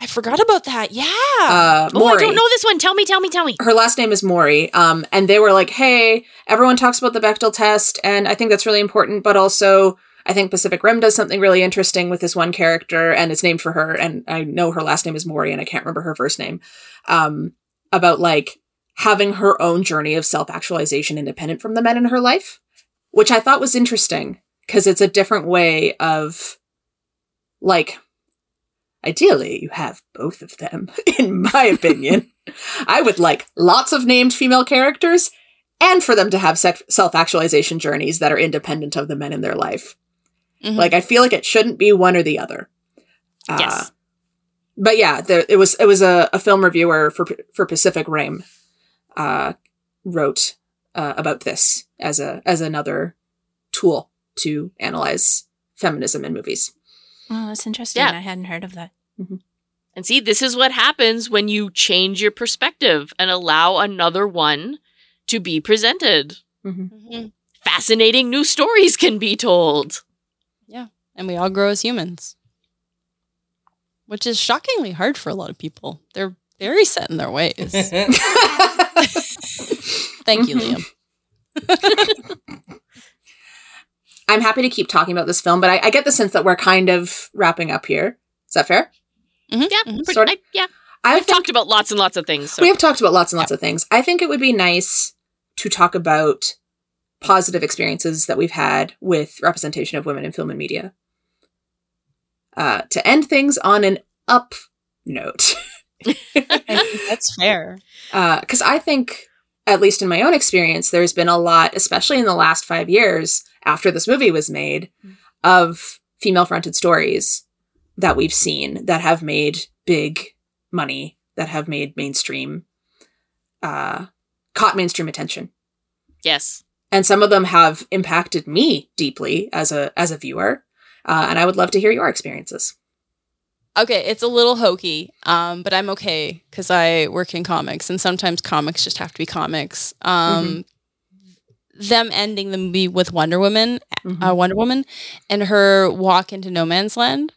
[SPEAKER 5] I forgot about that. Yeah.
[SPEAKER 4] Uh,
[SPEAKER 2] Oh, I don't know this one. Tell me, tell me, tell me.
[SPEAKER 4] her last name is Mori. Um, and they were like, hey, everyone talks about the Bechdel test, and I think that's really important, but also I think Pacific Rim does something really interesting with this one character, and it's named for her, and I know her last name is Mori, and I can't remember her first name. Um, about like having her own journey of self actualization independent from the men in her life, which I thought was interesting because it's a different way of like ideally you have both of them *laughs* in my opinion i would like lots of named female characters and for them to have sec- self-actualization journeys that are independent of the men in their life
[SPEAKER 5] Mhm.
[SPEAKER 4] like i feel like it shouldn't be one or the other Uh,
[SPEAKER 2] Yes.
[SPEAKER 4] but yeah there, it was it was a, a film reviewer for for pacific rim uh wrote uh, about this as a as another tool to analyze feminism in movies
[SPEAKER 6] Oh, that's interesting.
[SPEAKER 2] Yeah.
[SPEAKER 6] I hadn't heard of that.
[SPEAKER 2] And see, this is what happens when you change your perspective and allow another one to be presented.
[SPEAKER 5] Mhm.
[SPEAKER 2] Fascinating new stories can be told.
[SPEAKER 5] And we all grow as humans, which is shockingly hard for a lot of people. They're very set in their ways. *laughs* Thank you,
[SPEAKER 4] Mhm.
[SPEAKER 5] Liam.
[SPEAKER 4] I'm happy to keep talking about this film, but I, I get the sense that we're kind of wrapping up here. Is that fair?
[SPEAKER 5] Mhm,
[SPEAKER 2] Yeah,
[SPEAKER 5] mhm.
[SPEAKER 4] Sort of.
[SPEAKER 2] I- yeah.
[SPEAKER 4] I
[SPEAKER 2] We've talked about lots and lots of things. So.
[SPEAKER 4] we have talked about lots and lots of things. I think it would be nice to talk about positive experiences that we've had with representation of women in film and media. Uh, to end things on an up note. *laughs*
[SPEAKER 5] That's fair.
[SPEAKER 4] because I think, at least in my own experience, there's been a lot, especially in the last five years after this movie was made, of female fronted stories that we've seen that have made big money, that have made mainstream, uh, caught mainstream attention.
[SPEAKER 2] Yes.
[SPEAKER 4] And some of them have impacted me deeply as a as a viewer. Uh, and I would love to hear your experiences.
[SPEAKER 5] Okay, it's a little hokey, um, but I'm okay because I work in comics, and sometimes comics just have to be comics. Um, Them ending the movie with Wonder Woman,
[SPEAKER 4] Mhm.
[SPEAKER 5] uh, Wonder Woman, and her walk into no man's land.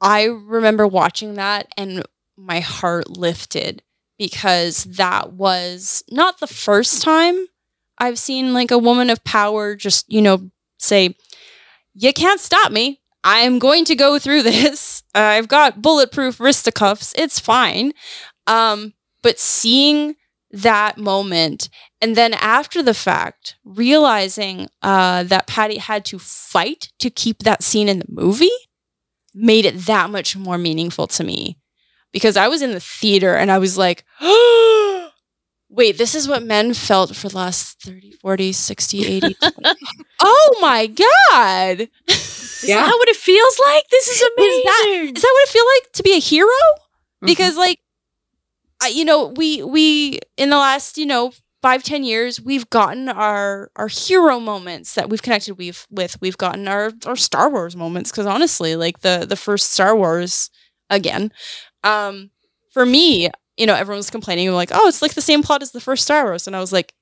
[SPEAKER 5] I remember watching that, and my heart lifted because that was not the first time I've seen like a woman of power just you know say, "You can't stop me." I am going to go through *laughs* this. I've got bulletproof wristicuffs. It's fine. Um, but seeing that moment and then after the fact, realizing uh, that Patty had to fight to keep that scene in the movie made it that much more meaningful to me. Because I was in the theater and I was like, *gasps* wait, this is what men felt for the last 30, 40, 60, 80. 20. *laughs* oh my God.
[SPEAKER 2] Is that what it feels like? This is amazing.
[SPEAKER 5] that- Is that what it feel like to be a hero? Because like, I, you know, we we in the last you know five ten years we've gotten our our hero moments that we've connected we've with we've gotten our our Star Wars moments because honestly, like the the first Star Wars again, um, for me, you know, everyone was complaining like, oh, it's like the same plot as the first Star Wars, and I was like,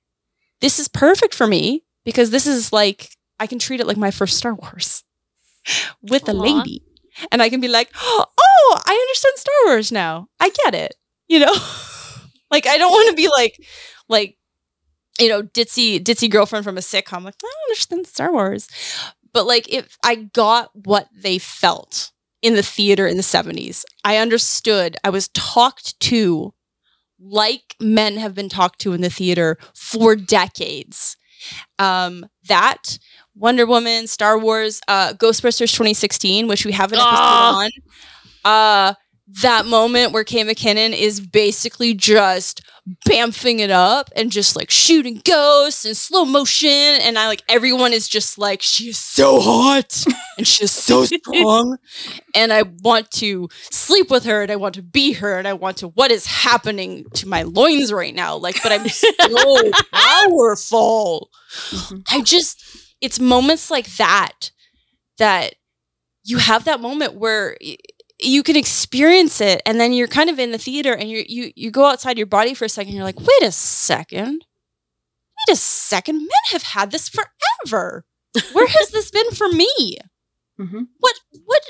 [SPEAKER 5] this is perfect for me because this is like I can treat it like my first Star Wars *laughs* with a lady. And I can be like, oh, I understand Star Wars now. I get it. You know? *laughs* like I don't want to be like like you know, ditzy ditzy girlfriend from a sitcom. Like, I don't understand Star Wars. But like if I got what they felt in the theater in the 70s, I understood. I was talked to like men have been talked to in the theater for decades. Um, that Wonder Woman, Star Wars, uh, Ghostbusters 2016, which we have an episode
[SPEAKER 2] Ah.
[SPEAKER 5] on. Uh, that moment where Kate McKinnon is basically just bamfing it up and just like shooting ghosts in slow motion. And I like everyone is just like, she is so hot and she is so *laughs* strong. and I want to sleep with her and I want to be her and I want to, what is happening to my loins right now? Like, but I'm *laughs* so powerful. Mm-hmm. I just, it's moments like that that you have that moment where you can experience it and then you're kind of in the theater and you you you go outside your body for a second you're like wait a second wait a second men have had this forever where has this been for me
[SPEAKER 4] Mhm.
[SPEAKER 5] what what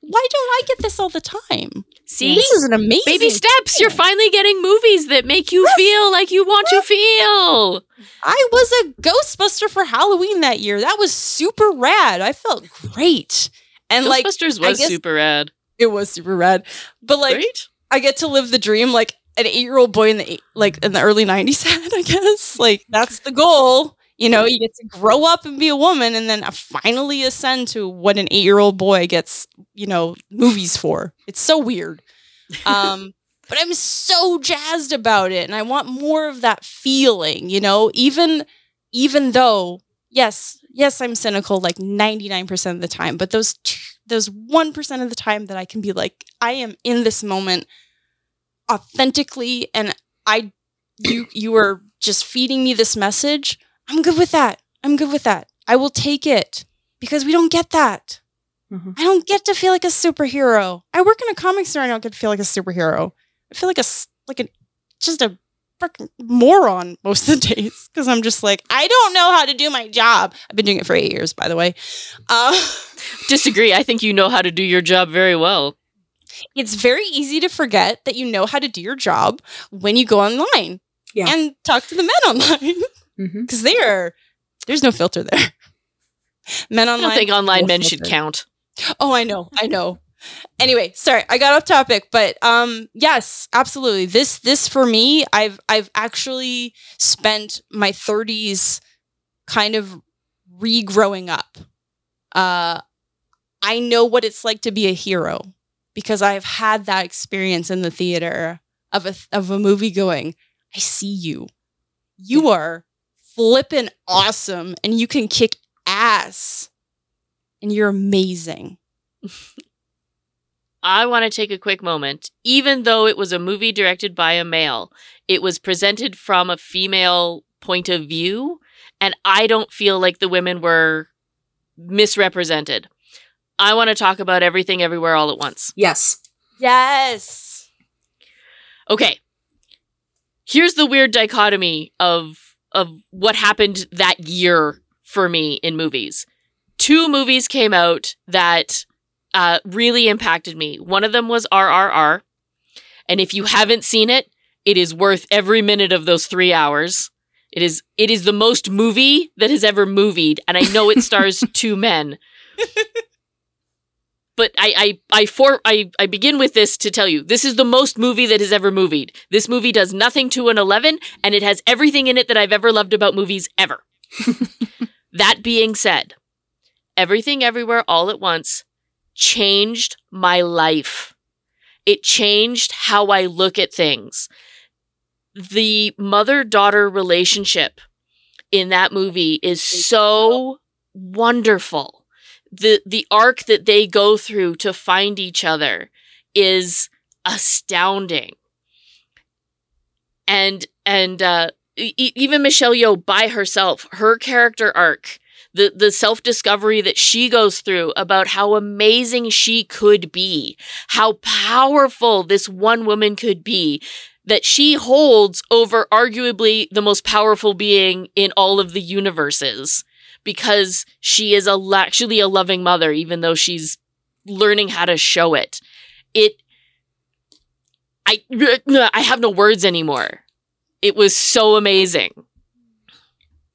[SPEAKER 5] why don't i get this all the time
[SPEAKER 2] See?
[SPEAKER 5] this is an amazing
[SPEAKER 2] Baby steps. You're finally getting movies that make you feel like you want to feel.
[SPEAKER 5] I was a Ghostbuster for Halloween that year. That was super rad. I felt great. And like
[SPEAKER 2] Ghostbusters
[SPEAKER 5] I
[SPEAKER 2] was
[SPEAKER 5] guess-
[SPEAKER 2] super rad.
[SPEAKER 5] It was super rad. But like
[SPEAKER 2] right?
[SPEAKER 5] I get to live the dream like an 8-year-old boy in the eight, like in the early 90s had, *laughs* I guess. Like that's the goal. You know, you get to grow up and be a woman and then finally ascend to what an 8-year-old boy gets, you know, movies for. It's so weird. *laughs* Um but I'm so jazzed about it and I want more of that feeling, you know, even even though yes, yes, I'm cynical like 99% of the time, but those two, those 1% of the time that I can be like I am in this moment authentically and I you you are just feeding me this message. I'm good with that. I'm good with that. I will take it because we don't get that.
[SPEAKER 4] Mhm.
[SPEAKER 5] I don't get to feel like a superhero. I work in a comic store and I don't get to feel like a superhero. I feel like a like a just a freaking moron most of the *laughs* days because I'm just like I don't know how to do my job. I've been doing it for eight years, by the way. Uh, *laughs*
[SPEAKER 2] Disagree. I think you know how to do your job very well.
[SPEAKER 5] it's very easy to forget that you know how to do your job when you go online
[SPEAKER 4] Yeah.
[SPEAKER 5] and talk to the men online *laughs* because they are there's no filter there. Men
[SPEAKER 2] I
[SPEAKER 5] online.
[SPEAKER 2] don't think online
[SPEAKER 5] no
[SPEAKER 2] men should count.
[SPEAKER 5] Oh, I know, I know. Anyway, sorry, I got off topic, but um yes, absolutely. This this for me, I've I've actually spent my 30s kind of regrowing up. Uh I know what it's like to be a hero because I've had that experience in the theater of a of a movie going, I see you. You are flippin' awesome and you can kick ass. And you're amazing. *laughs*
[SPEAKER 2] I want to take a quick moment. Even though it was a movie directed by a male, it was presented from a female point of view, and I don't feel like the women were misrepresented. I want to talk about everything everywhere all at once.
[SPEAKER 4] Yes.
[SPEAKER 5] Yes.
[SPEAKER 2] Okay. Here's the weird dichotomy of of what happened that year for me in movies. Two movies came out that uh, really impacted me. One of them was RRR, and if you haven't seen it, it is worth every minute of those three hours. It is it is the most movie that has ever movied, and I know it stars *laughs* two men. But I I I for I, I begin with this to tell you this is the most movie that has ever movied. This movie does nothing to an eleven, and it has everything in it that I've ever loved about movies ever. *laughs* that being said, everything everywhere all at once changed my life. It changed how I look at things. The mother daughter relationship in that movie is so wonderful. The the arc that they go through to find each other is astounding. And and uh even Michelle Yeoh by herself, her character arc the the self discovery that she goes through about how amazing she could be, how powerful this one woman could be, that she holds over arguably the most powerful being in all of the universes because she is a actually a loving mother even though she's learning how to show it. It I I have no words anymore. It was so amazing.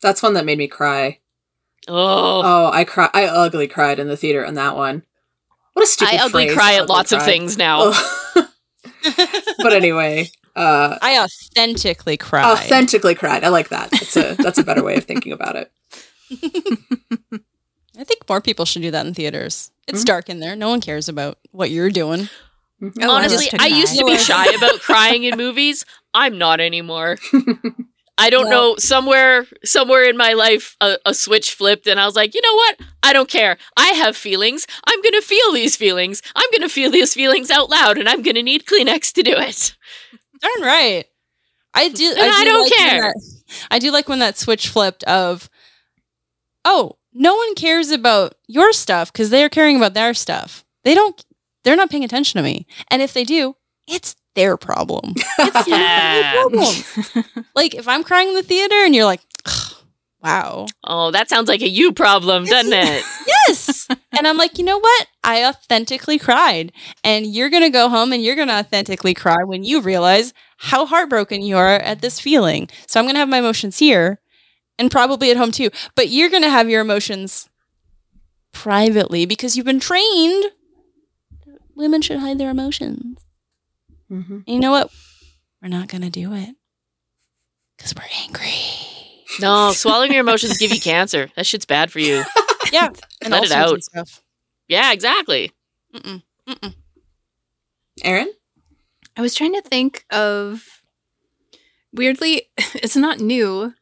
[SPEAKER 4] That's one that made me cry.
[SPEAKER 2] Oh,
[SPEAKER 4] Oh, I cry. I ugly cried in the theater on that one. What a stupid.
[SPEAKER 2] I ugly
[SPEAKER 4] phrase,
[SPEAKER 2] cry at
[SPEAKER 4] ugly
[SPEAKER 2] lots of things now.
[SPEAKER 4] Ugh. *laughs* but anyway, uh, *laughs*
[SPEAKER 5] I authentically cried.
[SPEAKER 4] authentically cried. I like that. That's a that's a better way of thinking about it. *laughs*
[SPEAKER 5] I think more people should do that in theaters. It's
[SPEAKER 4] Mhm.
[SPEAKER 5] dark in there. No one cares about what you're doing.
[SPEAKER 6] Oh, I
[SPEAKER 2] Honestly,
[SPEAKER 6] love
[SPEAKER 2] I used to be shy about crying in movies. I'm not anymore. I don't know. Somewhere, somewhere in my life, a, a switch flipped, and I was like, you know what? I don't care. I have feelings. I'm gonna feel these feelings. I'm gonna feel these feelings out loud, and I'm gonna need Kleenex to do it.
[SPEAKER 5] Darn right. I do.
[SPEAKER 2] And I don't
[SPEAKER 5] like
[SPEAKER 2] care.
[SPEAKER 5] that- I do like when that switch flipped of, oh, no one cares about your stuff because they're caring about their stuff. They don't. They're not paying attention to me, and if they do, it's their problem. *laughs* It's
[SPEAKER 2] Yeah.
[SPEAKER 5] not my problem. *laughs* like if I'm crying in the theater and you're like, wow,
[SPEAKER 2] Oh, that sounds like a you problem, doesn't it? *laughs*
[SPEAKER 5] yes. and I'm like, you know what? I authentically cried. And you're going to go home and you're going to authentically cry when you realize how heartbroken you are at this feeling. So I'm going to have my emotions here and probably at home too. But you're going to have your emotions privately because you've been trained. that Women should hide their emotions.
[SPEAKER 4] Mhm.
[SPEAKER 5] You know what? We're not going to do it because we're angry.
[SPEAKER 2] No, swallowing your emotions give you cancer. That shit's bad for you. *laughs*
[SPEAKER 5] Yeah. And
[SPEAKER 2] Let it out. Yeah, exactly.
[SPEAKER 5] Mm-mm. Mm-mm.
[SPEAKER 4] Erin,
[SPEAKER 6] I was trying to think of weirdly, *laughs* it's not new.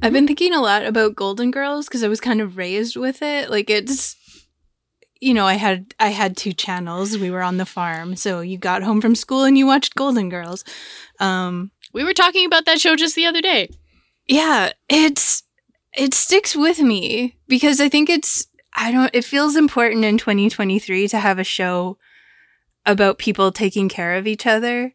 [SPEAKER 6] I've been thinking a lot about Golden Girls because I was kind of raised with it. Like it's you know, I had I had two channels. We were on the farm, so you got home from school and you watched Golden Girls. Um
[SPEAKER 2] We were talking about that show just the other day.
[SPEAKER 6] yeah, it's it sticks with me because I think it's I don't it feels important in 2023 to have a show about people taking care of each other.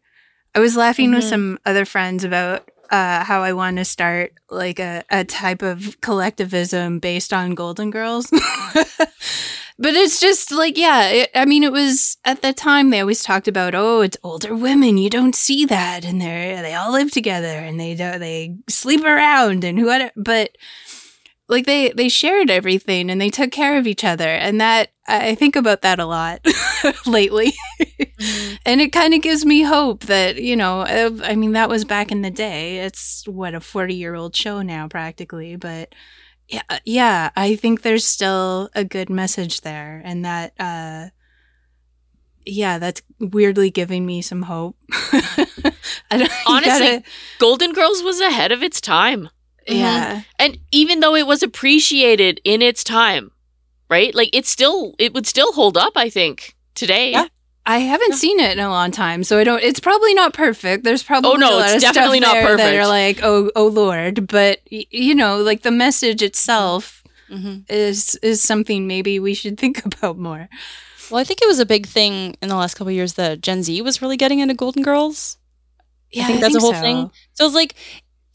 [SPEAKER 6] I was laughing with
[SPEAKER 5] Mhm.
[SPEAKER 6] some other friends about uh, how I want to start like a, a type of collectivism based on Golden Girls. *laughs* but it's just like, yeah, it, I mean, it was at the time they always talked about, oh, it's older women. You don't see that. And they they all live together and they do, they sleep around and whoever. But like they they shared everything and they took care of each other and that I think about that a lot *laughs* lately. and it kind of gives me hope that, you know, I mean that was back in the day. It's what a 40-year-old show now practically, but yeah, uh, yeah, I think there's still a good message there and that uh yeah, that's weirdly giving me some hope. *laughs*
[SPEAKER 2] Honestly,
[SPEAKER 6] gotta-
[SPEAKER 2] Golden Girls was ahead of its time.
[SPEAKER 6] Yeah.
[SPEAKER 2] And even though it was appreciated in its time, right? Like it's still it would still hold up, I think, today.
[SPEAKER 6] Yeah. I haven't seen it in a long time, so I don't. It's probably not perfect. There's probably
[SPEAKER 2] Oh, no,
[SPEAKER 6] a lot
[SPEAKER 2] it's
[SPEAKER 6] of stuff
[SPEAKER 2] definitely not
[SPEAKER 6] there That are like, oh, oh Lord, but y- you know, like the message itself
[SPEAKER 5] hmm
[SPEAKER 6] is is something maybe we should think *laughs* about more.
[SPEAKER 5] Well, I think it was a big thing in the last couple of years that Gen Z was really getting into Golden Girls.
[SPEAKER 6] Yeah,
[SPEAKER 5] I think that's a whole
[SPEAKER 6] so.
[SPEAKER 5] thing. So it's like,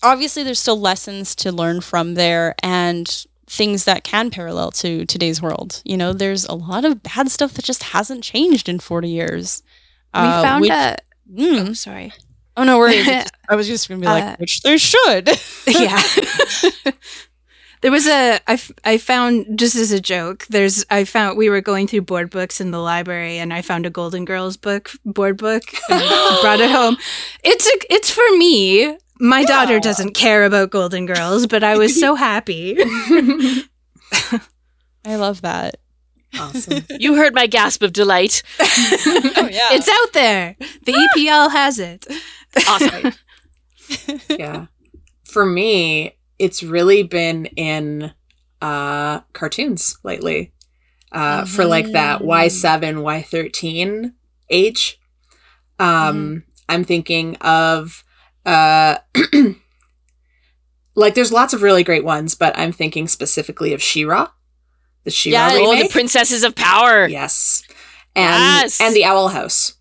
[SPEAKER 5] obviously, there's still lessons to learn from there and things that can parallel to today's world. You know, there's a lot of bad stuff that just hasn't changed in 40 years.
[SPEAKER 6] We
[SPEAKER 5] Uh,
[SPEAKER 6] found
[SPEAKER 5] which-
[SPEAKER 6] a.
[SPEAKER 5] Mm.
[SPEAKER 6] Oh, sorry.
[SPEAKER 5] oh, no worries. It's- *laughs* I was just going to be like,
[SPEAKER 6] Uh,
[SPEAKER 5] which there should. *laughs*
[SPEAKER 6] yeah. *laughs* there was a I, f- I found just as a joke. There's I found we were going through board books in the library, and I found a Golden Girls book board book. And brought it home. *gasps* It's a, it's for me. My daughter doesn't care about Golden Girls, but I was so happy. *laughs*
[SPEAKER 5] I love that.
[SPEAKER 4] Awesome. *laughs*
[SPEAKER 2] You heard my gasp of delight. *laughs*
[SPEAKER 5] Oh, yeah.
[SPEAKER 6] It's out there. The EPL has it.
[SPEAKER 2] Awesome.
[SPEAKER 4] yeah. For me, it's really been in uh cartoons lately. Uh for like that Y7, Y13 age. Um I'm thinking of uh *clears throat* like there's lots of really great ones, but I'm thinking specifically of She-Ra. The She-Ra
[SPEAKER 5] Yeah,
[SPEAKER 2] oh, the princesses of power.
[SPEAKER 4] Yes. And
[SPEAKER 2] Yes.
[SPEAKER 4] and the Owl House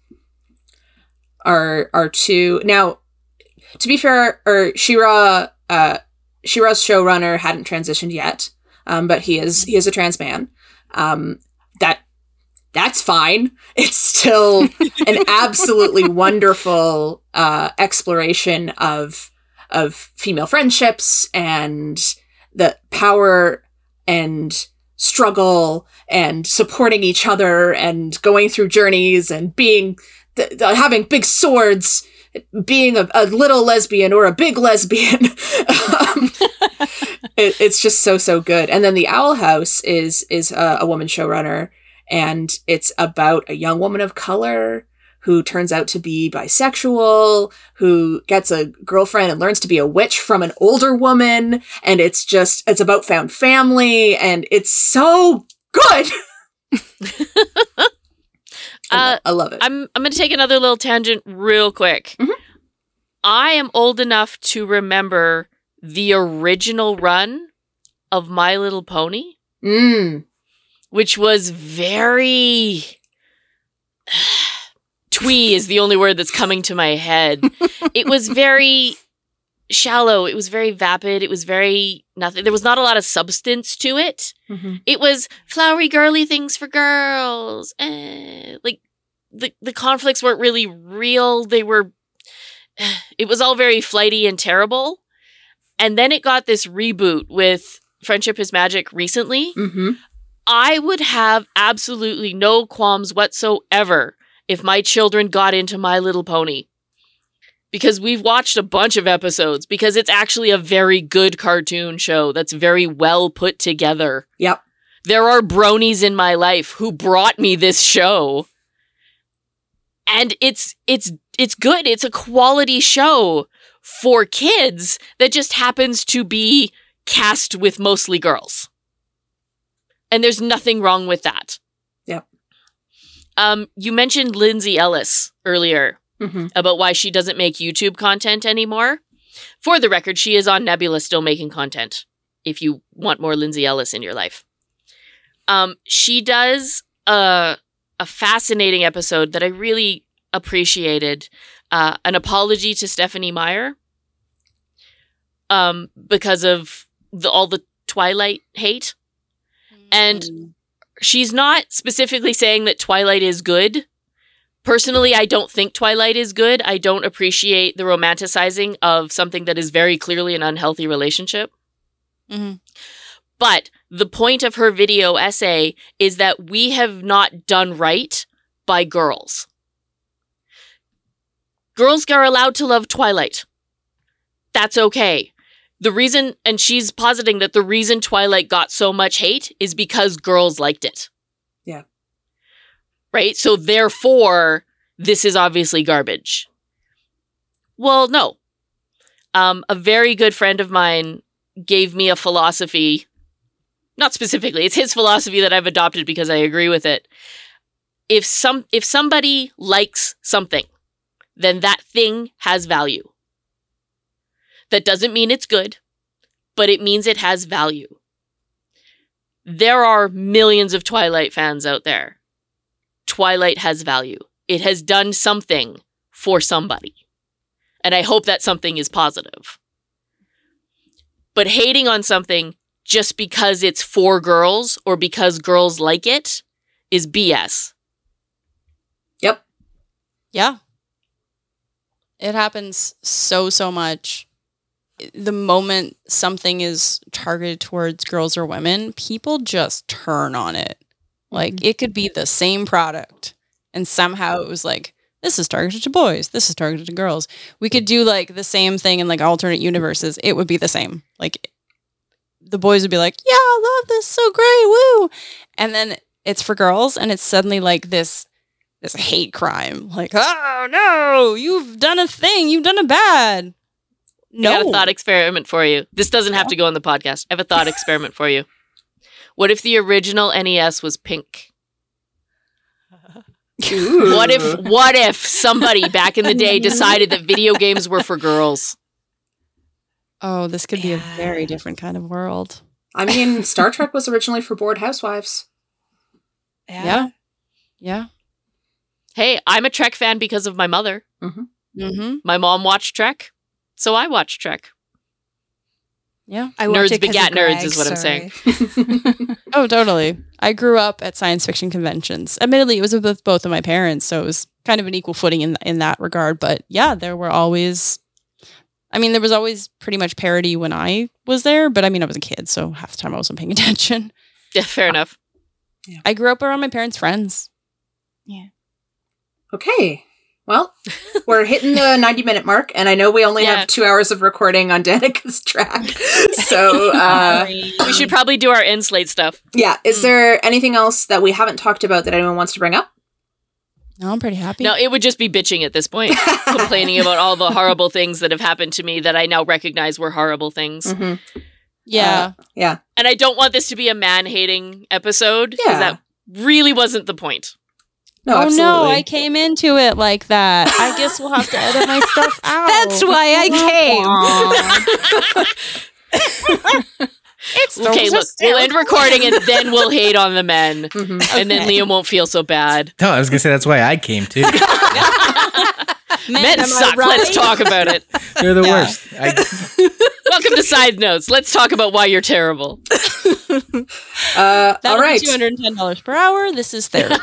[SPEAKER 4] are are two now to be fair, or She-Ra uh She-Ra's showrunner hadn't transitioned yet. Um, but he is he is a trans man. Um that that's fine. It's still an absolutely *laughs* wonderful uh exploration of of female friendships and the power and struggle and supporting each other and going through journeys and being th- th- having big swords being a, a little lesbian or a big lesbian. *laughs* Um, *laughs* it, it's just so so good. And then the owl house is is a, a woman showrunner and it's about a young woman of color who turns out to be bisexual, who gets a girlfriend and learns to be a witch from an older woman. And it's just, it's about found family and it's so good. *laughs* I,
[SPEAKER 2] Uh,
[SPEAKER 4] I love it.
[SPEAKER 2] I'm I'm going to take another little tangent real quick.
[SPEAKER 4] Mhm.
[SPEAKER 2] I am old enough to remember the original run of My Little Pony,
[SPEAKER 4] Mm.
[SPEAKER 2] Which was very *sighs* twee is the only word that's coming to my head. *laughs* it was very shallow, it was very vapid, it was very nothing. There was not a lot of substance to it.
[SPEAKER 4] Mhm.
[SPEAKER 2] It was flowery, girly things for girls. Eh, like the the conflicts weren't really real. They were. *sighs* It was all very flighty and terrible. And then it got this reboot with Friendship is Magic recently.
[SPEAKER 4] Mm-hmm.
[SPEAKER 2] I would have absolutely no qualms whatsoever if my children got into My Little Pony. Because we've watched a bunch of episodes, because it's actually a very good cartoon show that's very well put together.
[SPEAKER 4] Yep.
[SPEAKER 2] There are bronies in my life who brought me this show. And it's it's it's good. It's a quality show for kids that just happens to be cast with mostly girls. And there's nothing wrong with that.
[SPEAKER 4] Yep.
[SPEAKER 2] Um you mentioned Lindsay Ellis earlier
[SPEAKER 4] Mm-hmm.
[SPEAKER 2] about why she doesn't make YouTube content anymore. For the record, she is on Nebula still making content if you want more Lindsay Ellis in your life. Um, she does a, a fascinating episode that I really appreciated uh, an apology to Stephenie Meyer um, because of the, all the Twilight hate. And she's not specifically saying that Twilight is good. Personally, I don't think Twilight is good. I don't appreciate the romanticizing of something that is very clearly an unhealthy relationship.
[SPEAKER 5] Mhm.
[SPEAKER 2] But the point of her video essay is that we have not done right by girls. Girls are allowed to love Twilight. That's okay. The reason, and she's positing that the reason Twilight got so much hate is because girls liked it.
[SPEAKER 4] Yeah.
[SPEAKER 2] Right? So therefore, this is obviously garbage. Well, no. Um, a very good friend of mine gave me a philosophy. Not specifically, it's his philosophy that I've adopted because I agree with it. If some if somebody likes something, then that thing has value. That doesn't mean it's good, but it means it has value. There are millions of Twilight fans out there. Twilight has value. It has done something for somebody. And I hope that something is positive. But hating on something just because it's for girls or because girls like it is BS.
[SPEAKER 4] Yep.
[SPEAKER 5] Yeah. It happens so, so much. The moment something is targeted towards girls or women, people just turn on it. Like mm-hmm. it could be the same product, and somehow it was like, this is targeted to boys, this is targeted to girls. We could do like the same thing in like alternate universes. It would be the same. Like the boys would be like, yeah, I love this, so great, woo. And then it's for girls, and it's suddenly like this this hate crime. Like, oh no, you've done a thing, you've done a bad.
[SPEAKER 2] I got a thought experiment for you. This doesn't have to go on the podcast. I have a thought experiment for you. What if the original NES was pink? What if what if somebody back in the day *laughs* decided that video games were for girls?
[SPEAKER 5] oh, this could be a very different kind of world.
[SPEAKER 4] I mean, Star Trek was originally for bored housewives.
[SPEAKER 5] Yeah, yeah.
[SPEAKER 2] Hey, I'm a Trek fan because of my mother.
[SPEAKER 5] Mm-hmm.
[SPEAKER 2] My mom watched Trek, so I watched Trek.
[SPEAKER 5] Yeah.
[SPEAKER 6] I
[SPEAKER 2] Nerds
[SPEAKER 6] watch it 'cause
[SPEAKER 2] begat nerds is what I'm saying. *laughs*
[SPEAKER 5] Oh, totally. I grew up at science fiction conventions. Admittedly, it was with both of my parents, so it was kind of an equal footing in in that regard. But yeah, there were always. I mean, there was always pretty much parody when I was there, but I mean, I was a kid, so half the time I wasn't paying *laughs* attention.
[SPEAKER 2] Yeah, fair enough.
[SPEAKER 5] I grew up around my parents' friends. Yeah.
[SPEAKER 4] Okay. Well, *laughs* we're hitting the 90 minute mark, and I know we only
[SPEAKER 2] Yeah.
[SPEAKER 4] have two hours of recording on *laughs* Danica's track. So, *laughs* uh,
[SPEAKER 2] We should probably do our end slate stuff.
[SPEAKER 4] yeah, is
[SPEAKER 2] Mm.
[SPEAKER 4] there anything else that we haven't talked about that anyone wants to bring up?
[SPEAKER 5] No, I'm pretty happy.
[SPEAKER 2] No, it would just be bitching at this point, complaining about all the horrible things that have happened to me that I now recognize were horrible things.
[SPEAKER 4] Mhm.
[SPEAKER 5] yeah,
[SPEAKER 4] Yeah.
[SPEAKER 2] And I don't want this to be a man hating episode because
[SPEAKER 4] Yeah.
[SPEAKER 2] that really wasn't the point.
[SPEAKER 4] No,
[SPEAKER 5] oh
[SPEAKER 4] absolutely.
[SPEAKER 5] no, I came into it like that. I guess we'll have to edit my stuff *laughs* out.
[SPEAKER 6] That's why I
[SPEAKER 5] came. *laughs* *laughs* it's
[SPEAKER 2] Okay, look, we'll end recording and then we'll hate on the men. *laughs*
[SPEAKER 4] Mhm.
[SPEAKER 2] And then Liam won't feel so bad.
[SPEAKER 7] No, I was gonna say that's why I came too. *laughs*
[SPEAKER 2] Men
[SPEAKER 5] am I
[SPEAKER 2] suck.
[SPEAKER 5] right?
[SPEAKER 2] Let's talk about it. *laughs*
[SPEAKER 7] They're the
[SPEAKER 5] Yeah.
[SPEAKER 7] worst. I,
[SPEAKER 2] Welcome to Side Notes. Let's talk about why you're terrible.
[SPEAKER 4] Uh, all right.
[SPEAKER 5] Two hundred and ten dollars per hour. This is therapy.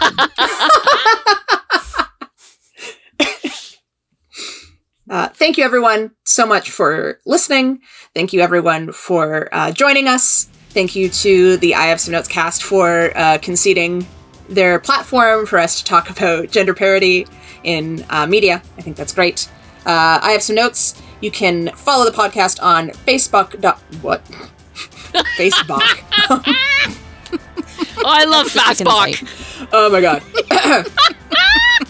[SPEAKER 4] Uh, thank you, everyone, so much for listening. Thank you, everyone, for uh, joining us. Thank you to the I Have Some Notes cast for uh, conceding their platform for us to talk *laughs* about gender parity in uh, media. I think that's great. Uh, I Have Some Notes. You can follow the podcast on Facebook. Dot, what? *laughs* Facebook. *laughs*
[SPEAKER 2] Oh, I love
[SPEAKER 5] Facebook.
[SPEAKER 4] Oh my god.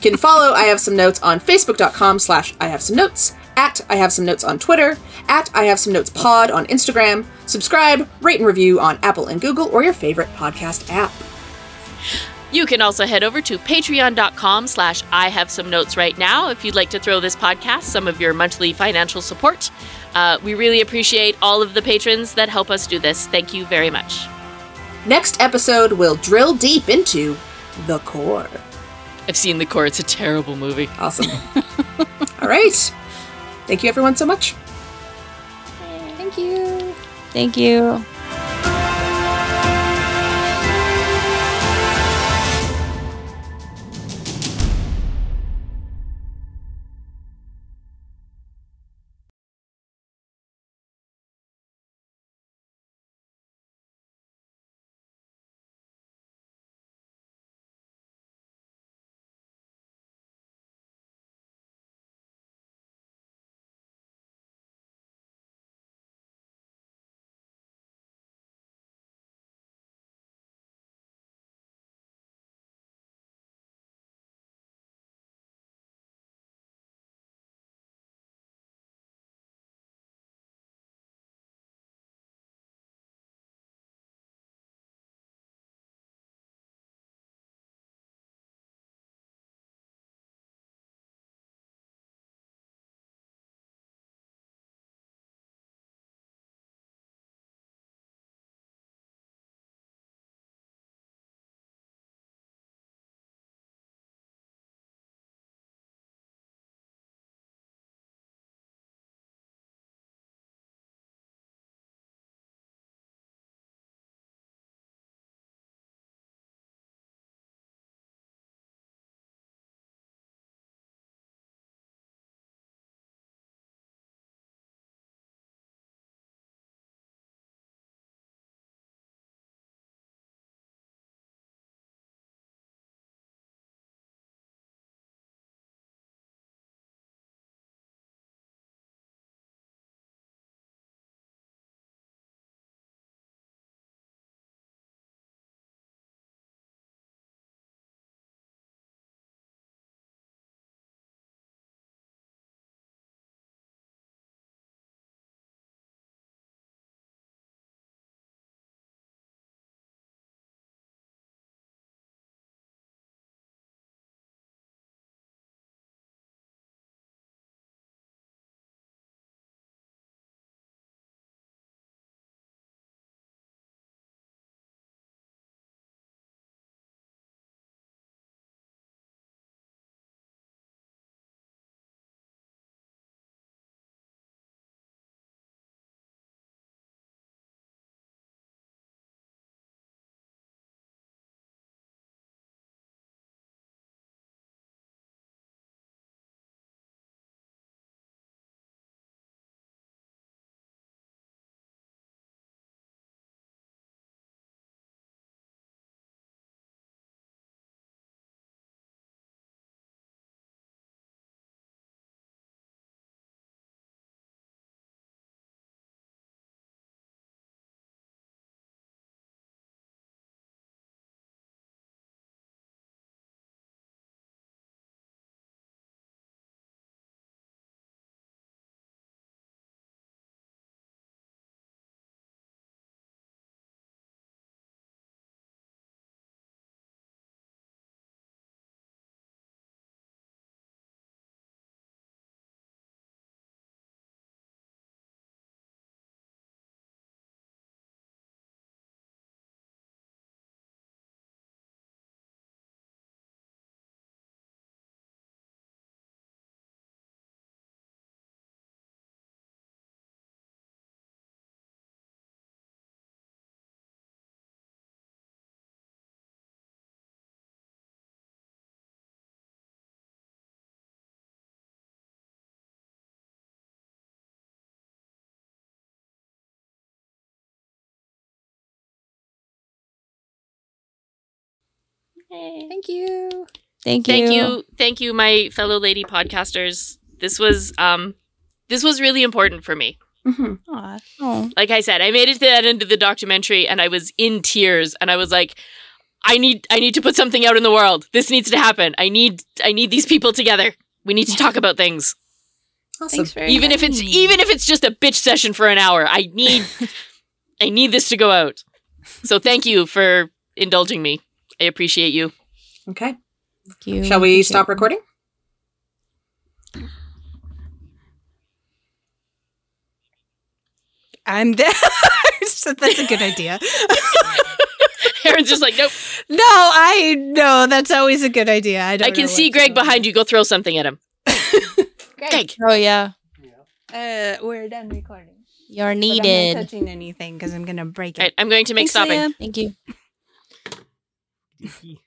[SPEAKER 4] You can follow I Have Some Notes on Facebook.com slash I Have Some Notes, at I Have Some Notes on Twitter, at I Have Some Notes Pod on Instagram, subscribe, rate and review on Apple and Google or your favorite podcast app.
[SPEAKER 2] You can also head over to patreon.com slash I have some notes right now if you'd like to throw this podcast some of your monthly financial support. Uh, we really appreciate all of the patrons that help us do this. Thank you very much.
[SPEAKER 4] Next episode we'll drill deep into the core.
[SPEAKER 2] I've seen The Core. It's a terrible movie.
[SPEAKER 4] Awesome. *laughs* All right. Thank you everyone so much.
[SPEAKER 5] Thank you. Thank you.
[SPEAKER 6] Thank you.
[SPEAKER 5] Thank you.
[SPEAKER 2] Thank you, thank you, my fellow lady podcasters. This was um, this was really important for me.
[SPEAKER 4] Mhm.
[SPEAKER 6] Aw.
[SPEAKER 5] Oh,
[SPEAKER 2] Like I said, I made it to that end of the documentary, and I was in tears, and I was like, I need, I need to put something out in the world. This needs to happen. I need, I need these people together. We need to talk about things,
[SPEAKER 4] Awesome.
[SPEAKER 6] Thanks very
[SPEAKER 2] even if it's, even if it's just a bitch session for an hour. I need, *laughs* I need this to go out. So thank you for indulging me. I appreciate you.
[SPEAKER 4] Okay.
[SPEAKER 5] thank you.
[SPEAKER 4] Shall we stop recording?
[SPEAKER 6] I'm *laughs* dead. so that's a good idea. *laughs*
[SPEAKER 2] Erin's just like, nope.
[SPEAKER 6] No, I no, that's always a good idea. I don't
[SPEAKER 2] I can
[SPEAKER 6] know
[SPEAKER 2] see Greg behind you. Go throw something at him. *laughs* Greg.
[SPEAKER 5] Oh yeah,
[SPEAKER 6] on. Uh, we're done recording.
[SPEAKER 5] you're
[SPEAKER 6] But I'm
[SPEAKER 5] needed.
[SPEAKER 6] not touching anything because I'm gonna break it.
[SPEAKER 2] All right, I'm going to make
[SPEAKER 6] Thanks,
[SPEAKER 2] stopping.
[SPEAKER 6] Leah.
[SPEAKER 5] Thank you. He.